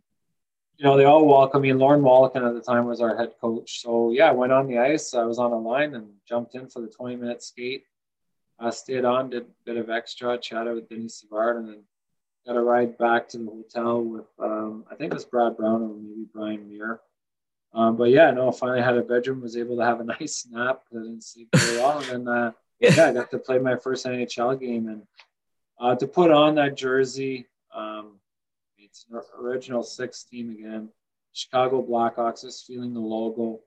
you know, they all welcome me. Lorne Molleken at the time was our head coach. So yeah, I went on the ice. I was on a line and jumped in for the 20 minute skate. I stayed on, did a bit of extra, chatted with Denis Savard, and then got a ride back to the hotel with um, I think it was Brad Brown or maybe Bryan Muir. Um, but yeah, no, finally had a bedroom, was able to have a nice nap I didn't sleep very well. And then uh, yeah, I got to play my first NHL game and uh, to put on that jersey. Um, it's an original six team again. Chicago Blackhawks is feeling the logo.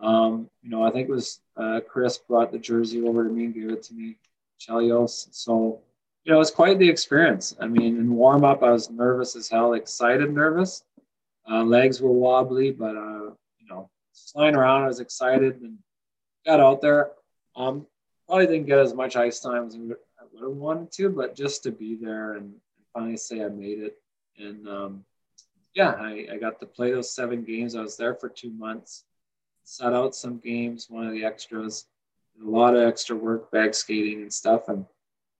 Um, you know, I think it was uh, Chris brought the jersey over to me and gave it to me, Chelios. So, you know, it was quite the experience. I mean, in warm up, I was nervous as hell, excited, nervous. Uh, legs were wobbly, but uh, you know, flying around, I was excited and got out there. Um, probably didn't get as much ice time as I would have wanted to, but just to be there and finally say I made it and um, yeah, I, I got to play those seven games. I was there for two months, sat out some games, one of the extras, a lot of extra work, bag skating and stuff, and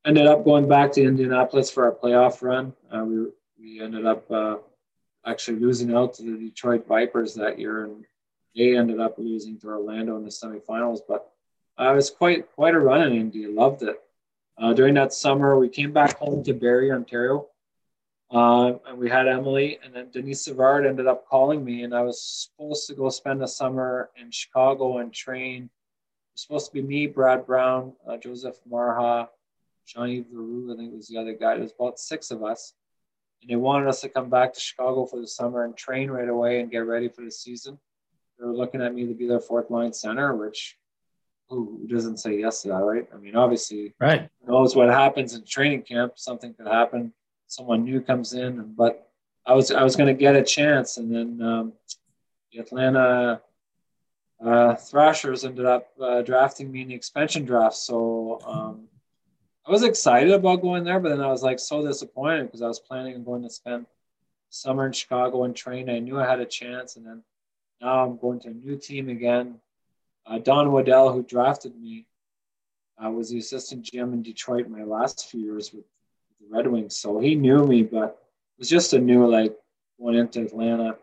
ended up going back to Indianapolis for our playoff run. Uh, we, we ended up uh, actually losing out to the Detroit Vipers that year, and they ended up losing to Orlando in the semifinals. But uh, it was quite quite a run in Indy. Loved it. Uh, during that summer, we came back home to Barrie, Ontario, uh, and we had Emily, and then Denis Savard ended up calling me, and I was supposed to go spend the summer in Chicago and train. It was supposed to be me, Brad Brown, uh, Josef Marha, Johnny Veru, I think was the other guy. There was about six of us, and they wanted us to come back to Chicago for the summer and train right away and get ready for the season. They were looking at me to be their fourth line center, which who doesn't say yes to that, right? I mean, obviously, right knows what happens in training camp. Something could happen someone new comes in. But I was I was going to get a chance, and then um, the Atlanta uh, Thrashers ended up uh, drafting me in the expansion draft. So um, I was excited about going there, but then I was like so disappointed because I was planning on going to spend summer in Chicago and train. I knew I had a chance, and then now I'm going to a new team again. Uh, Don Waddell, who drafted me, uh, was the assistant GM in Detroit my last few years with the Red Wings, so he knew me, but it was just a new like went into Atlanta.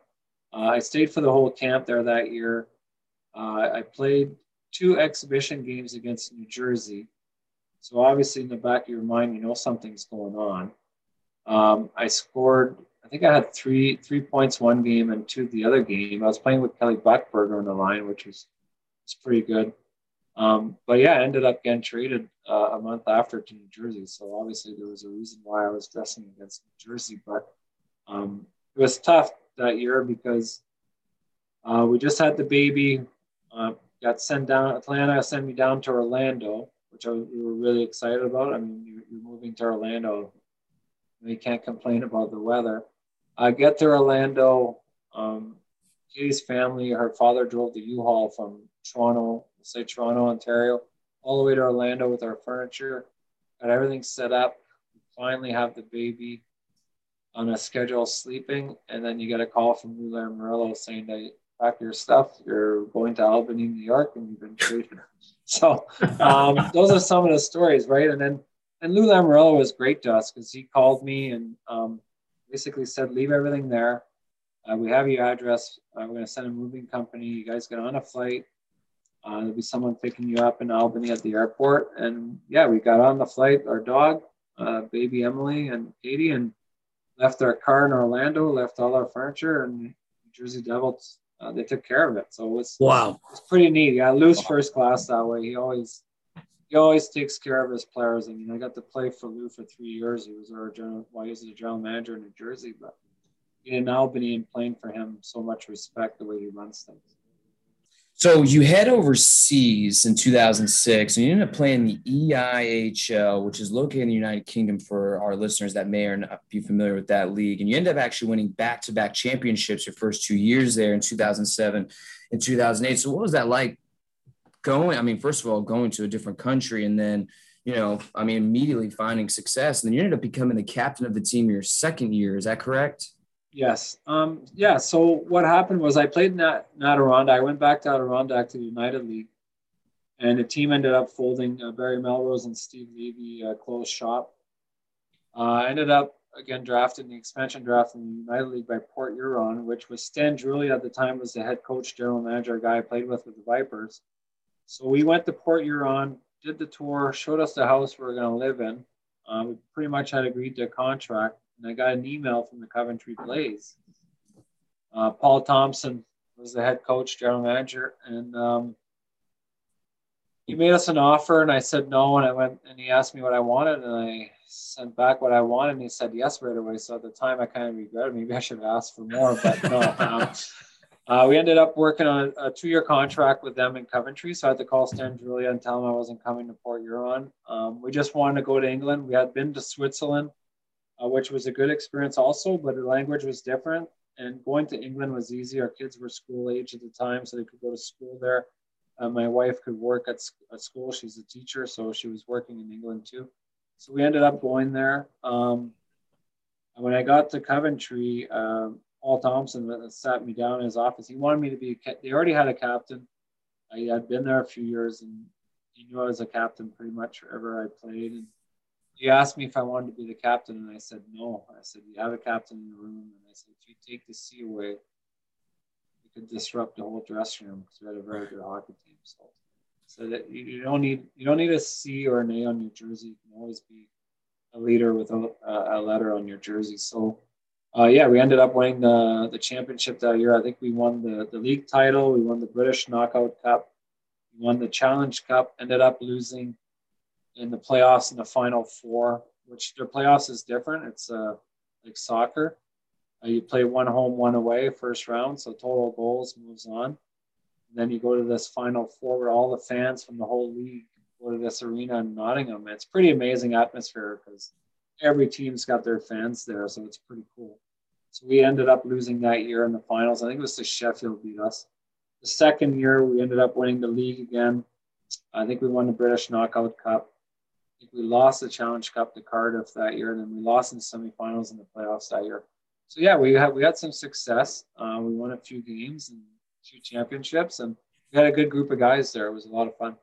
Uh, I stayed for the whole camp there that year. Uh, I played two exhibition games against New Jersey. So obviously, in the back of your mind, you know something's going on. Um, I scored. I think I had three three points one game and two the other game. I was playing with Kelly Buchberger on the line, which was was pretty good. Um, but yeah, I ended up getting traded uh, a month after to New Jersey. So obviously there was a reason why I was dressing against New Jersey, but um, it was tough that year because uh, we just had the baby. Uh, got sent down. Atlanta sent me down to Orlando, which I was, we were really excited about. I mean, you're, you're moving to Orlando. You can't complain about the weather. I get to Orlando. Um, Katie's family, her father drove the U-Haul from Toronto, say Toronto, Ontario, all the way to Orlando with our furniture. Got everything set up. We finally have the baby on a schedule sleeping, and then you get a call from Lou Lamoriello saying that pack your stuff, you're going to Albany, New York, and you've been traded. So um, those are some of the stories, right? And then and Lou Lamoriello was great to us because he called me and um, basically said, leave everything there. Uh, we have your address. Uh, we're going to send a moving company. You guys get on a flight. Uh, there'll be someone picking you up in Albany at the airport. And yeah, we got on the flight, our dog, uh, baby Emily and Katie, and left our car in Orlando, left all our furniture, and Jersey Devils, uh, they took care of it. So it was, wow. It's pretty neat. Yeah, Lou's first class that way. He always, he always takes care of his players. I mean, I got to play for Lou for three years. He was our general, well, he was the general manager in New Jersey, but in Albany and playing for him, so much respect the way he runs things. So you head overseas in 2006 and you end up playing the EIHL, which is located in the United Kingdom for our listeners that may or not be familiar with that league. And you end up actually winning back-to-back championships your first two years there in 2007 and 2008. So what was that like going? I mean, first of all, going to a different country and then, you know, I mean, immediately finding success. And then you ended up becoming the captain of the team your second year. Is that correct? Yes. Um, yeah. So what happened was I played in in Adirondack. I went back to Adirondack to the United League, and the team ended up folding. Uh, Barry Melrose and Steve Levy uh, closed shop. Uh, ended up again drafted in the expansion draft in the United League by Port Huron, which was Stan Drulia at the time was the head coach, general manager, guy I played with with the Vipers. So we went to Port Huron, did the tour, showed us the house we were going to live in. Uh, we pretty much had agreed to a contract and I got an email from the Coventry Blaze. Uh, Paul Thompson was the head coach, general manager, and um, he made us an offer, and I said no, and I went and he asked me what I wanted, and I sent back what I wanted, and he said yes right away. So at the time, I kind of regretted. Maybe I should have asked for more, but no. Um, uh, we ended up working on a, two-year contract with them in Coventry, so I had to call Stan Drulia and tell him I wasn't coming to Port Huron. Um, we just wanted to go to England. We had been to Switzerland uh, which was a good experience also, but the language was different. And going to England was easy. Our kids were school age at the time, so they could go to school there. Uh, my wife could work at, at school. She's a teacher, so she was working in England too. So we ended up going there. Um, when I got to Coventry, um, Paul Thompson sat me down in his office. He wanted me to be, a ca- they already had a captain. I had been there a few years and he knew I was a captain pretty much wherever I played. And he asked me if I wanted to be the captain, and I said no. I said, You have a captain in the room. And I said, If you take the C away, you could disrupt the whole dressing room because we had a very good hockey team. So, so that you, you don't need you don't need a C or an A on your jersey. You can always be a leader with a, a letter on your jersey. So, uh, yeah, we ended up winning the, the championship that year. I think we won the, the league title. We won the British Knockout Cup. We won the Challenge Cup. Ended up losing in the playoffs in the final four, which their playoffs is different. It's uh, like soccer. Uh, you play one home, one away, first round, so total goals moves on. And then you go to this final four where all the fans from the whole league go to this arena in Nottingham. It's pretty amazing atmosphere because every team's got their fans there, so it's pretty cool. So we ended up losing that year in the finals. I think it was the Sheffield beat us. The second year, we ended up winning the league again. I think we won the British Knockout Cup we lost the Challenge Cup to Cardiff that year, and then we lost in the semifinals in the playoffs that year. So yeah, we had we had some success. Uh, we won a few games and two championships, and we had a good group of guys there. It was a lot of fun.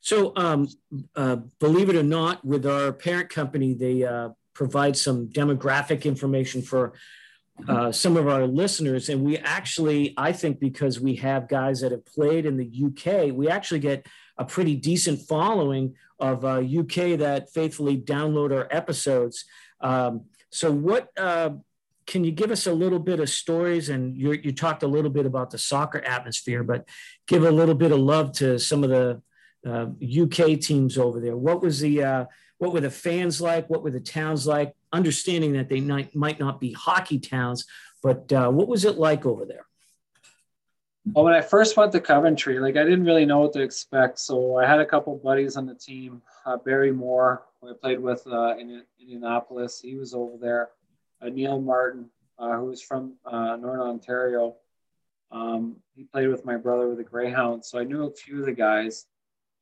So, um, uh, believe it or not, with our parent company, they uh, provide some demographic information for uh, some of our listeners. And we actually, I think, because we have guys that have played in the UK, we actually get a pretty decent following of uh, UK that faithfully download our episodes. Um, so, what uh, can you give us a little bit of stories? And you talked a little bit about the soccer atmosphere, but give a little bit of love to some of the uh, UK teams over there. What was the uh, what were the fans like? What were the towns like? Understanding that they might might not be hockey towns, but uh, what was it like over there? Well, when I first went to Coventry, like I didn't really know what to expect. So I had a couple buddies on the team. Uh, Barry Moore, who I played with uh, in Indianapolis, he was over there. Uh, Neil Martin, uh, who was from uh, Northern Ontario, um, he played with my brother with the Greyhounds. So I knew a few of the guys.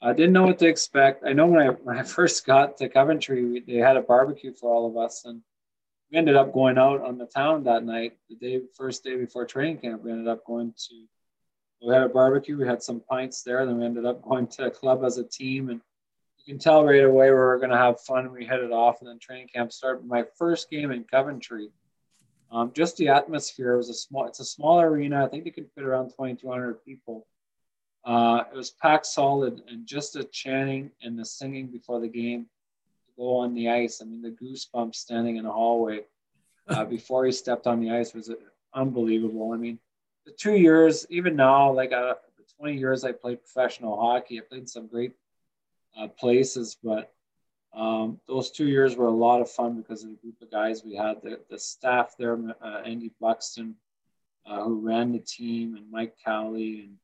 I didn't know what to expect. I know when I when I first got to Coventry, we, they had a barbecue for all of us, and we ended up going out on the town that night. The day first day before training camp, we ended up going to. We had a barbecue. We had some pints there. Then we ended up going to a club as a team, and you can tell right away we were going to have fun. We headed off, and then training camp started. My first game in Coventry. Um, just the atmosphere was a small. It's a small arena. I think they could fit around 2,200 people uh, it was packed solid, and just the chanting and the singing before the game to go on the ice. I mean, the goosebumps standing in the hallway uh, before he stepped on the ice was unbelievable. I mean, the two years, even now, like uh, the 20 years I played professional hockey, I played some great uh, places, but um, those two years were a lot of fun because of the group of guys we had. The, the staff there, uh, Andy Buxton, uh, who ran the team, and Mike Cowley, and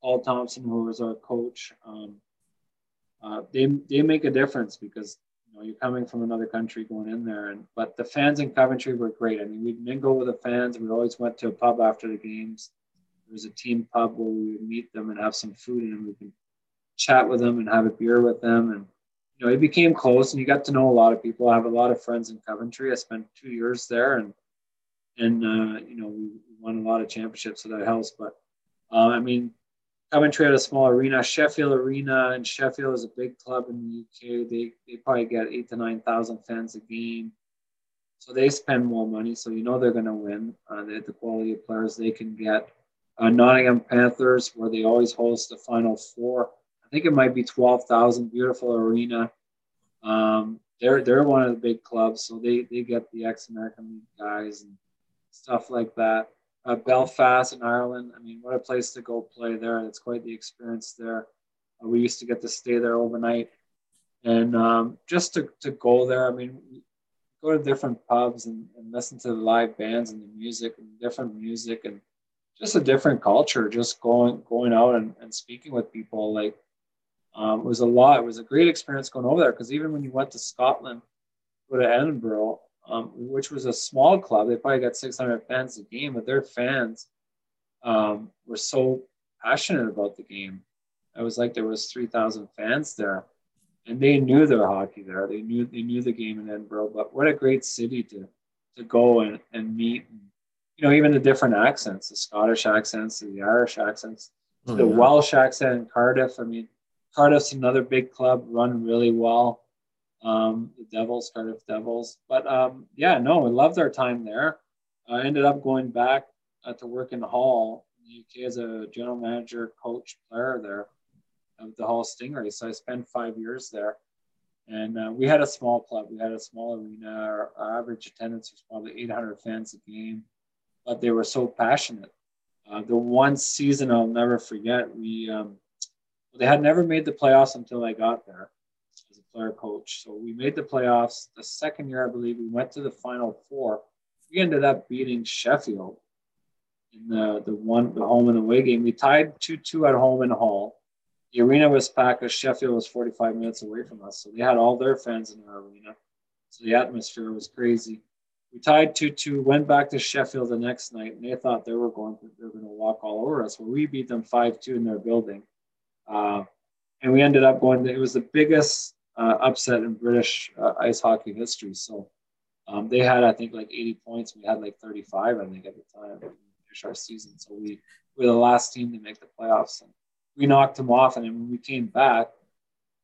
Paul Thompson, who was our coach, um, uh, they they make a difference because know you're coming from another country going in there, and but the fans in Coventry were great. I mean, we'd mingle with the fans. We always went to a pub after the games. There was a team pub where we would meet them and have some food, and we could chat with them and have a beer with them, and you know it became close, and you got to know a lot of people. I have a lot of friends in Coventry. I spent two years there, and and uh, you know we won a lot of championships, so that helps. But uh, I mean, Coventry had a small arena. Sheffield Arena and Sheffield is a big club in the UK. They they probably get eight to nine thousand fans a game, so they spend more money. So you know they're going to win. Uh, they the quality of players they can get. Uh, Nottingham Panthers, where they always host the Final Four. I think it might be twelve thousand. Beautiful arena. Um, they're they're one of the big clubs, so they they get the ex American League guys and stuff like that uh, Belfast in Ireland. I mean, what a place to go play there. It's quite the experience there. Uh, we used to get to stay there overnight. And um, just to, to go there, I mean, go to different pubs and, and listen to the live bands and the music and different music and just a different culture, just going going out and, and speaking with people. Like um, it was a lot. It was a great experience going over there because even when you went to Scotland, go to Edinburgh, um, which was a small club. They probably got 600 fans a game, but their fans um, were so passionate about the game. It was like there was 3,000 fans there, and they knew their hockey there. They knew they knew the game in Edinburgh. But what a great city to to go and, and meet. And, you know, even the different accents, the Scottish accents, the Irish accents, oh, the yeah. Welsh accent in Cardiff. I mean, Cardiff's another big club, run really well um, the Devils, Cardiff Devils. But um, yeah, no, we loved our time there. I ended up going back uh, to work in the Hull, in the UK, as a general manager, coach, player there of the Hull Stingrays. So I spent five years there. And uh, we had a small club. We had a small arena. Our, our, average attendance was probably 800 fans a game, but they were so passionate. Uh, the one season I'll never forget, we um, they had never made the playoffs until I got there player coach. So we made the playoffs. The second year, I believe, we went to the final four. We ended up beating Sheffield in the, the one the home and away game. We tied 2-2 at home in Hull. The arena was packed Sheffield was 45 minutes away from us. So they had all their fans in our arena. So the atmosphere was crazy. We tied 2-2, went back to Sheffield the next night, and they thought they were going to, they were going to walk all over us. Well, we beat them 5-2 in their building. Uh, and we ended up going to, it was the biggest uh, upset in British uh, ice hockey history. So um, they had, I think, like 80 points. We had like 35, I think, at the time to finish our season. So we were the last team to make the playoffs, and we knocked them off. And then when we came back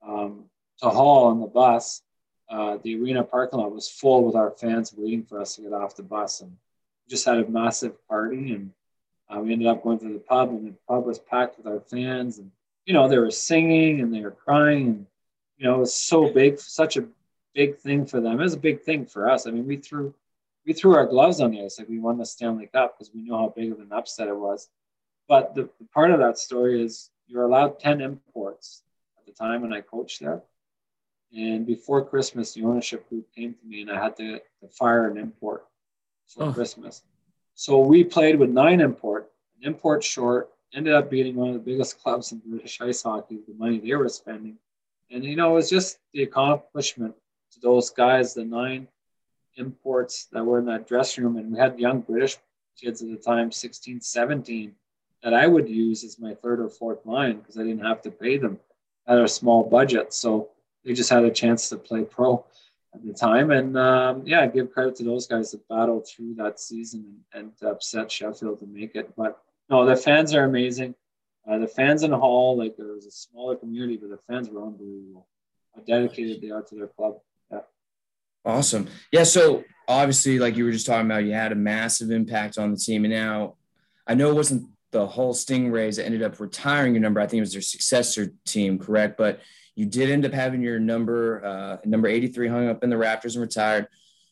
um, to Hull on the bus, uh, the arena parking lot was full with our fans waiting for us to get off the bus, and we just had a massive party. And uh, we ended up going to the pub, and the pub was packed with our fans, and you know they were singing and they were crying. And, you know, it was so big, such a big thing for them. It was a big thing for us. I mean, we threw we threw our gloves on the ice like we won the Stanley Cup because we knew how big of an upset it was. But the, the part of that story is you're allowed 10 imports at the time, when I coached there. And before Christmas, the ownership group came to me, and I had to, to fire an import for oh. Christmas. So we played with nine import, an import short, ended up beating one of the biggest clubs in British ice hockey, the money they were spending. And, you know, it was just the accomplishment to those guys, the nine imports that were in that dressing room. And we had young British kids at the time, 16, 17, that I would use as my third or fourth line because I didn't have to pay them at a small budget. So they just had a chance to play pro at the time. And um, yeah, give credit to those guys that battled through that season and, and upset Sheffield to make it. But no, the fans are amazing. Uh, the fans in the Hull, like there was a smaller community, but the fans were unbelievable. How dedicated they are to their club. Yeah. Awesome. Yeah. So obviously, like you were just talking about, you had a massive impact on the team. And now I know it wasn't the Hull Stingrays that ended up retiring your number. I think it was their successor team, correct? But you did end up having your number, uh, number 83 hung up in the Raptors and retired.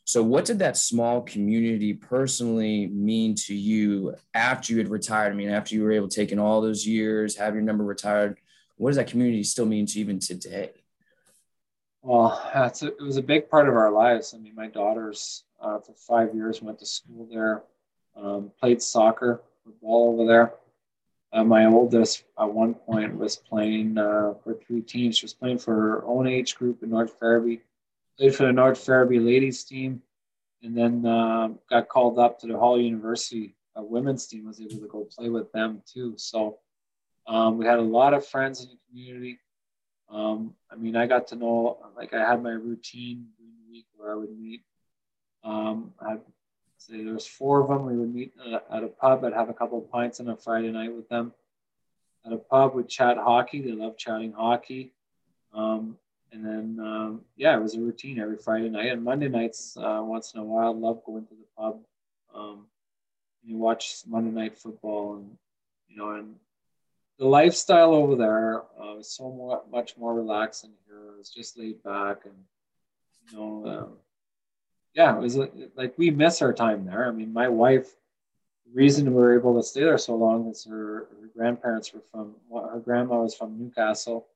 So, what did that small community personally mean to you after you had retired? I mean, after you were able to take in all those years, have your number retired, what does that community still mean to you even today? Well, a, it was a big part of our lives. I mean, my daughters uh, for five years went to school there, um, played soccer, football over there. Uh, my oldest at one point was playing uh, for three teams. She was playing for her own age group in North Ferriby played for the North Ferriby ladies team, and then uh, got called up to the Hull University uh, women's team. Was able to go play with them too. So um, we had a lot of friends in the community. Um, I mean, I got to know like I had my routine during the week where I would meet. Um, I'd say there was four of them. We would meet at a pub. I'd have a couple of pints on a Friday night with them. At a pub, we'd chat hockey. They love chatting hockey. Um, and then um, yeah, it was a routine every Friday night and Monday nights. Uh, once in a while, I love going to the pub. Um, you watch Monday night football, and you know, and the lifestyle over there uh, was so more, much more relaxed than here. It was just laid back, and you know, um, yeah, it was like we miss our time there. I mean, my wife. The reason we were able to stay there so long is her, her grandparents were from. Her grandma was from Newcastle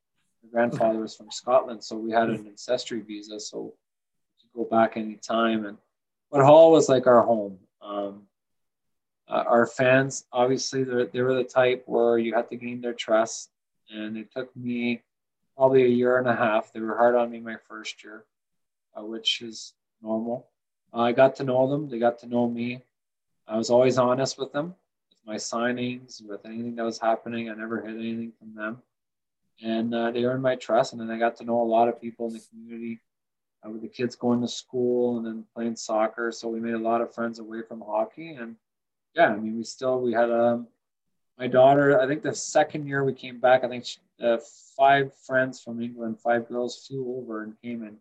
my grandfather was from Scotland, so we had an ancestry visa, so to go back anytime. And but Hull was like our home. Um, uh, our fans, obviously, they were the type where you had to gain their trust, and it took me probably a year and a half. They were hard on me my first year, uh, which is normal. Uh, I got to know them. They got to know me. I was always honest with them, with my signings, with anything that was happening. I never hid anything from them and uh, they earned my trust. And then I got to know a lot of people in the community uh, with the kids going to school and then playing soccer. So we made a lot of friends away from hockey. And yeah, I mean, we still we had um, my daughter. I think the second year we came back, I think she, uh, five friends from England, five girls flew over and came and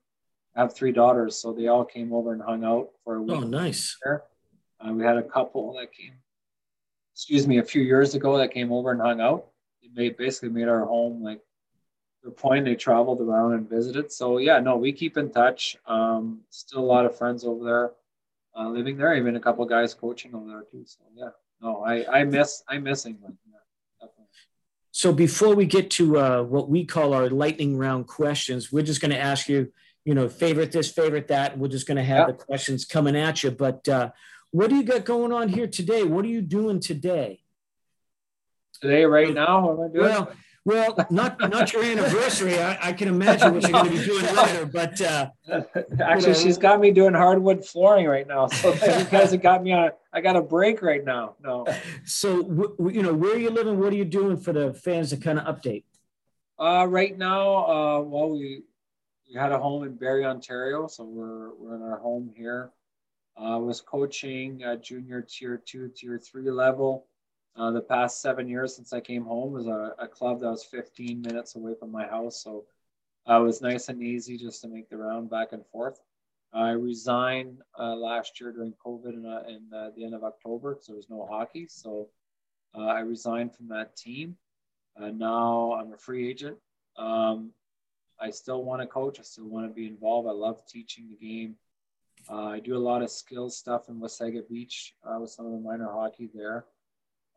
I have three daughters, so they all came over and hung out for a week. Oh, nice. Uh, we had a couple that came, excuse me, a few years ago that came over and hung out. It made basically made our home like the point they traveled around and visited. So yeah, no, we keep in touch. Um, still a lot of friends over there uh, living there. Even a couple guys coaching over there too. So yeah, no, I I miss I miss England. Yeah, definitely. So before we get to uh, what we call our lightning round questions, we're just going to ask you, you know, favorite this, favorite that. And we're just going to have yeah. the questions coming at you. But uh, what do you got going on here today? What are you doing today? Today, right now, what am I doing? Well, well, not not your anniversary. I, I can imagine what you're going to be doing later. But uh, actually, you know, she's got me doing hardwood flooring right now. So you guys have got me on. I got a break right now. No. So w- you know, where are you living? What are you doing for the fans to kind of update? Uh, right now, uh, well, we we had a home in Barrie, Ontario, so we're we're in our home here. I uh, was coaching junior tier two, tier three level. Uh, the past seven years since I came home was a, a, club that was 15 minutes away from my house. So uh, it was nice and easy just to make the round back and forth. I resigned uh, last year during COVID in, uh, in uh, the end of October because there was no hockey. So uh, I resigned from that team. now I'm a free agent. Um, I still want to coach. I still want to be involved. I love teaching the game. I do a lot of skills stuff in Wasaga Beach with some of the minor hockey there.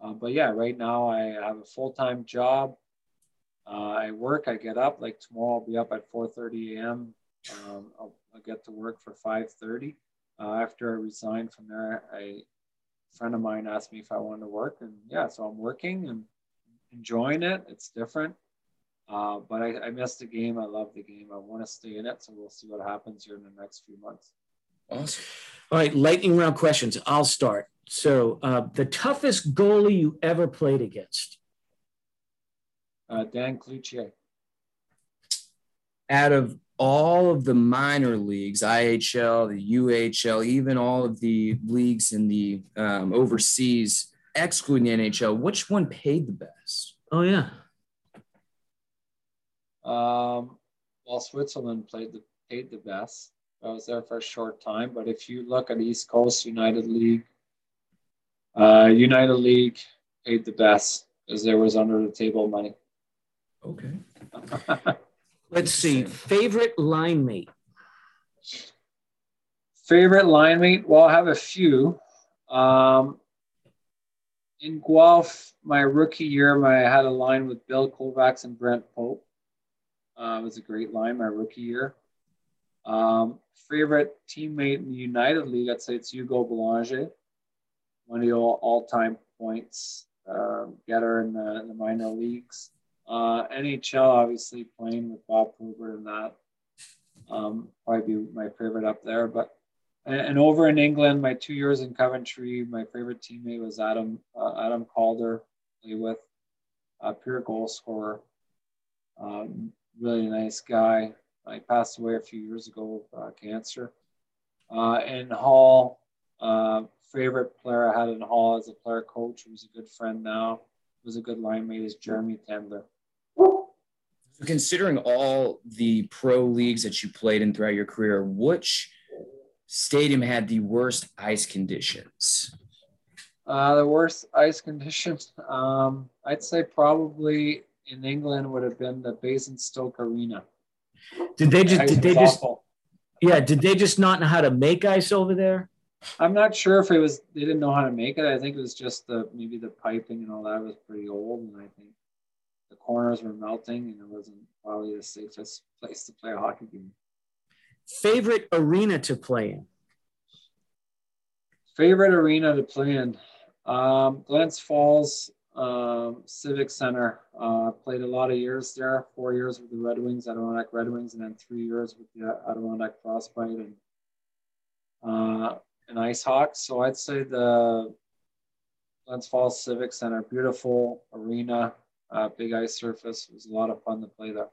Um, but yeah, right now I have a full time job. Uh, I work. I get up. Like tomorrow, I'll be up at 4:30 a.m. Um, I'll, I'll, get to work for 5:30. Uh, after I resign from there, I, a friend of mine asked me if I wanted to work, and yeah, so I'm working and enjoying it. It's different. Uh, but I, I missed the game. I love the game. I want to stay in it. So we'll see what happens here in the next few months. Awesome. All right, lightning round questions. I'll start. So, uh, the toughest goalie you ever played against? Uh, Dan Cloutier. Out of all of the minor leagues, IHL, the UHL, even all of the leagues in the um, overseas, excluding the NHL, which one paid the best? Oh yeah. Um, well, Switzerland played the paid the best. I was there for a short time, but if you look at East Coast United League, uh, United League paid the best because there was under the table money. Okay. Let's see. Favorite line mate. Favorite line mate? Well, I have a few. Um, in Guelph, my rookie year, my, I had a line with Bill Kovacs and Brent Pope. Uh, it was a great line my rookie year. Um, favorite teammate in the United League, I'd say it's Hugo Belanger, one of the all time points uh, getter in the, in the minor leagues. Uh, NHL, obviously, playing with Bob Probert and that. Um, probably be my favorite up there. But and, and, over in England, my two years in Coventry, my favorite teammate was Adam uh, Adam Calder, play with, uh, pure goal scorer. Um, really nice guy. He passed away a few years ago of uh, cancer. Uh, in Hull, uh, favorite player I had in Hull as a player coach, who's a good friend now, was a good line mate, is Jeremy Tendler. Considering all the pro leagues that you played in throughout your career, which stadium had the worst ice conditions? Uh, the worst ice conditions, um, I'd say probably in England would have been the Basingstoke Arena. Did they just? Did they just? Yeah. Did they just not know how to make ice over there? I'm not sure if it was they didn't know how to make it. I think it was just the maybe the piping and all that was pretty old, and I think the corners were melting, and it wasn't probably the safest place to play a hockey game. Favorite arena to play in? Favorite arena to play in? Um, Glens Falls um, Civic Center. Uh, played a lot of years there, four years with the Red Wings, Adirondack Red Wings, and then three years with the Adirondack Frostbite and uh, and Ice Hawks. So I'd say the Glens Falls Civic Center, beautiful arena, uh, big ice surface. It was a lot of fun to play there.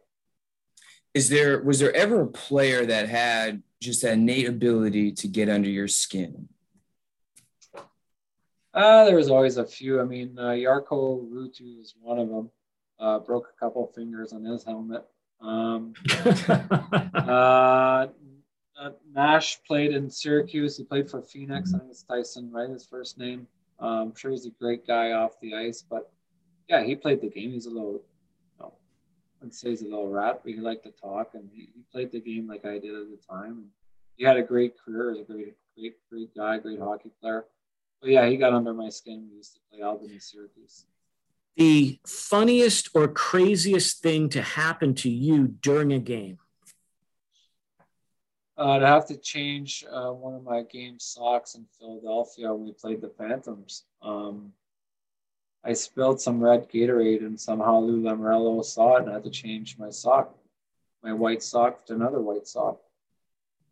Is there was there ever a player that had just that innate ability to get under your skin? Uh, there was always a few. I mean, uh, Jarkko Ruutu is one of them. Uh, broke a couple fingers on his helmet. Um, uh, uh, Nash played in Syracuse. He played for Phoenix. I think it's Tyson, right? His first name. Uh, I'm sure he's a great guy off the ice, but yeah, he played the game. He's a little, you know, I wouldn't say he's a little rat, but he liked to talk, and he, he played the game like I did at the time. And he had a great career. He was a great, great, great guy, great hockey player. But yeah, he got under my skin. We used to play Albany, Syracuse. The funniest or craziest thing to happen to you during a game? Uh, I'd have to change uh, one of my game socks in Philadelphia when we played the Phantoms. Um, I spilled some red Gatorade and somehow Lou Lamoriello saw it and I had to change my sock, my white sock to another white sock.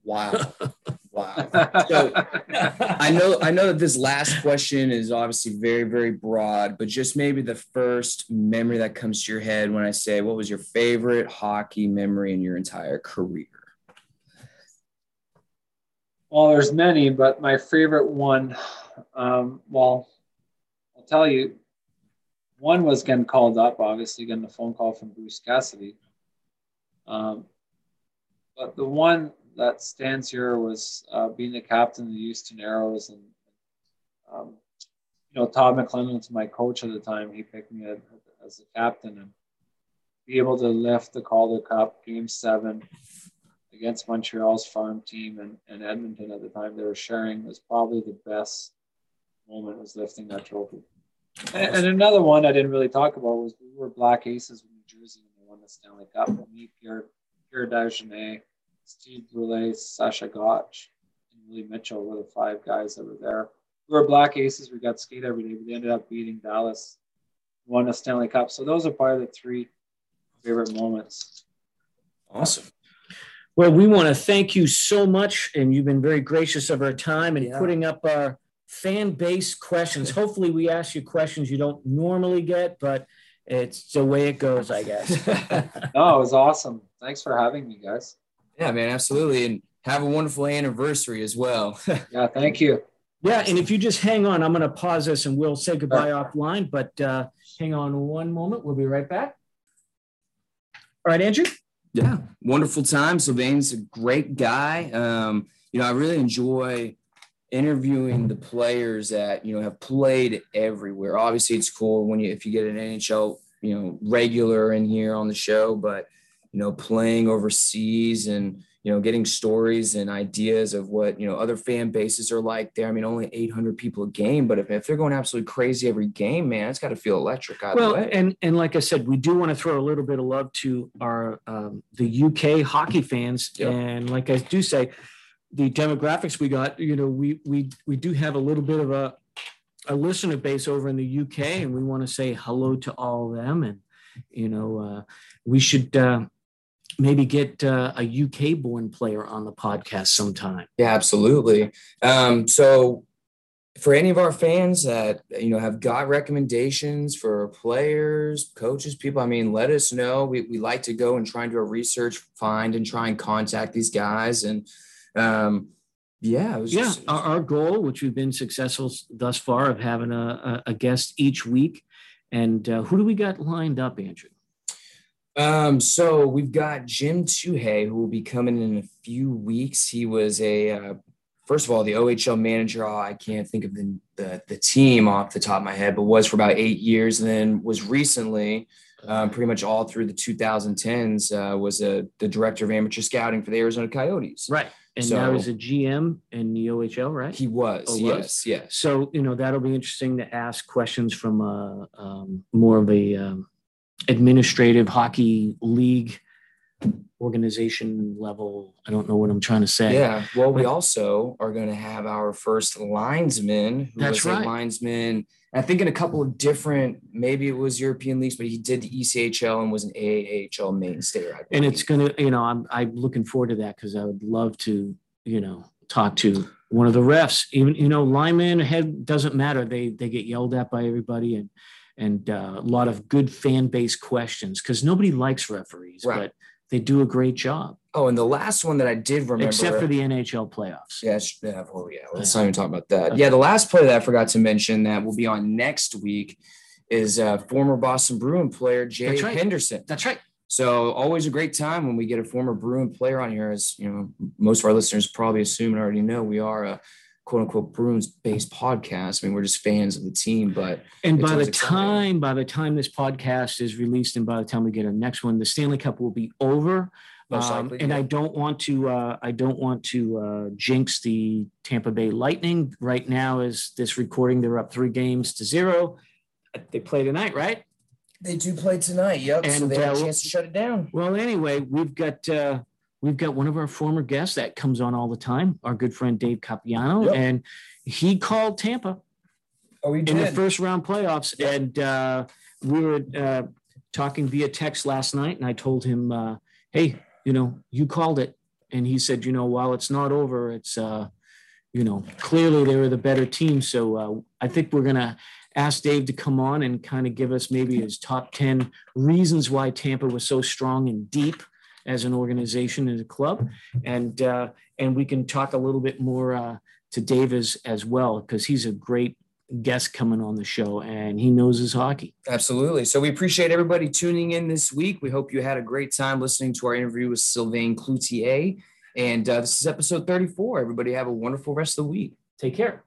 Wow. Wow. So I know I know that this last question is obviously very, very broad, but just maybe the first memory that comes to your head when I say what was your favorite hockey memory in your entire career? Well, there's many, but my favorite one, um, well, I'll tell you, one was getting called up, obviously getting a phone call from Bruce Cassidy. Um, but the one that stands here was uh, being the captain of the Houston Aeros, and um, you know Todd McLellan my coach at the time. He picked me as the captain, and be able to lift the Calder Cup Game Seven against Montreal's farm team and, and Edmonton at the time they were sharing was probably the best moment was lifting that trophy. And, and, another one I didn't really talk about was we were Black Aces with New Jersey in the Stanley Cup. Me, Pierre, Pierre Dagenais, Steve Brule, Sascha Goc, and Willie Mitchell were the five guys that were there. We were Black Aces. We got skate every day. We ended up beating Dallas, won a Stanley Cup. So those are probably the three favorite moments. Awesome. Well, we want to thank you so much, and you've been very gracious of our time and Yeah. putting up our fan base questions. Hopefully, we ask you questions you don't normally get, but it's the way it goes, I guess. No, it was awesome. Thanks for having me, guys. yeah, man, absolutely. And have a wonderful anniversary as well. Yeah, thank you. yeah, and if you just hang on, I'm going to pause this and we'll say goodbye offline. But uh, hang on one moment, we'll be right back. All right, Andrew. Yeah, wonderful time. Sylvain's a great guy. Um, you know, I really enjoy interviewing the players that you know have played everywhere. Obviously, it's cool when you if you get an NHL you know regular in here on the show, but you know playing overseas and you know getting stories and ideas of what you know other fan bases are like there. I mean, only 800 people a game, but if, if they're going absolutely crazy every game, man, it's got to feel electric Well, way. and and like I said, we do want to throw a little bit of love to our um, the UK hockey fans, Yep. and like I do say, the demographics we got, you know, we we we do have a little bit of a a listener base over in the UK, and we want to say hello to all of them, and you know, uh, we should. Uh, Maybe get uh, a UK born player on the podcast sometime. Yeah, absolutely. Um, so for any of our fans that you know have got recommendations for players, coaches, people, I mean, let us know. We, we like to go and try and do our research, find and try and contact these guys. And um, yeah, it was Yeah, just, our, our goal, which we've been successful thus far, of having a, a, a guest each week. And uh, who do we got lined up, Andrew? Um, so we've got Jim Tuhey, who will be coming in a few weeks. He was a uh, first of all the OHL manager. Oh, I can't think of the, the the team off the top of my head, but was for about eight years, and then was recently um, pretty much all through the 2010s. Uh, was a the director of amateur scouting for the Arizona Coyotes. Right. And So- now he's a GM in the OHL, right? He was, Oh, was? yes, yes. so, you know, that'll be interesting to ask questions from a, um, more of a um, administrative hockey league organization level. I don't know what I'm trying to say. Yeah. Well, we also are going to have our first linesman. Who That's was right. A linesman. I think in a couple of different, maybe it was European leagues, but he did the ECHL and was an AAHL mainstay. I and it's going to, you know, I'm, I'm looking forward to that because I would love to, you know, talk to one of the refs. Even, you know, lineman head doesn't matter. They, they get yelled at by everybody and, and uh, a lot of good fan base questions because nobody likes referees, Right. but they do a great job, Oh, and the last one that I did remember, except for the NHL playoffs. yeah, yeah, oh yeah, let's not even talk about that. Yeah, the last player that I forgot to mention that will be on next week is uh, former Boston Bruin player Jay That's right. Henderson. That's right. So always a great time when we get a former Bruin player on here. As you know, most of our listeners probably assume and already know, we are a quote unquote Bruins based podcast. I mean, we're just fans of the team, but And by the always exciting. time, by the time this podcast is released, and by the time we get our next one, the Stanley Cup will be over. most Um, and yeah. I don't want to, uh, I don't want to uh, jinx the Tampa Bay Lightning. Right now, is this recording? They're up three games to zero. They play tonight, right? they do play tonight. Yep. so And, they have uh, a chance to shut it down. Well, anyway, we've got uh, we've got one of our former guests that comes on all the time, our good friend Dave Capiano, Yep. and he called Tampa Oh, we in the first round playoffs. And uh, we were uh, talking via text last night, and I told him, uh, "Hey, you know, you called it." And he said, "You know, while it's not over, it's uh, you know, clearly they were the better team. So uh, I think we're gonna ask Dave to come on and kind of give us maybe his top ten reasons why Tampa was so strong and deep." As an organization, as a club, and uh, and we can talk a little bit more uh, to Dave as, as well because he's a great guest coming on the show and he knows his hockey. Absolutely. So we appreciate everybody tuning in this week. We hope you had a great time listening to our interview with Sylvain Cloutier. And uh, this is episode 34. Everybody have a wonderful rest of the week. Take care.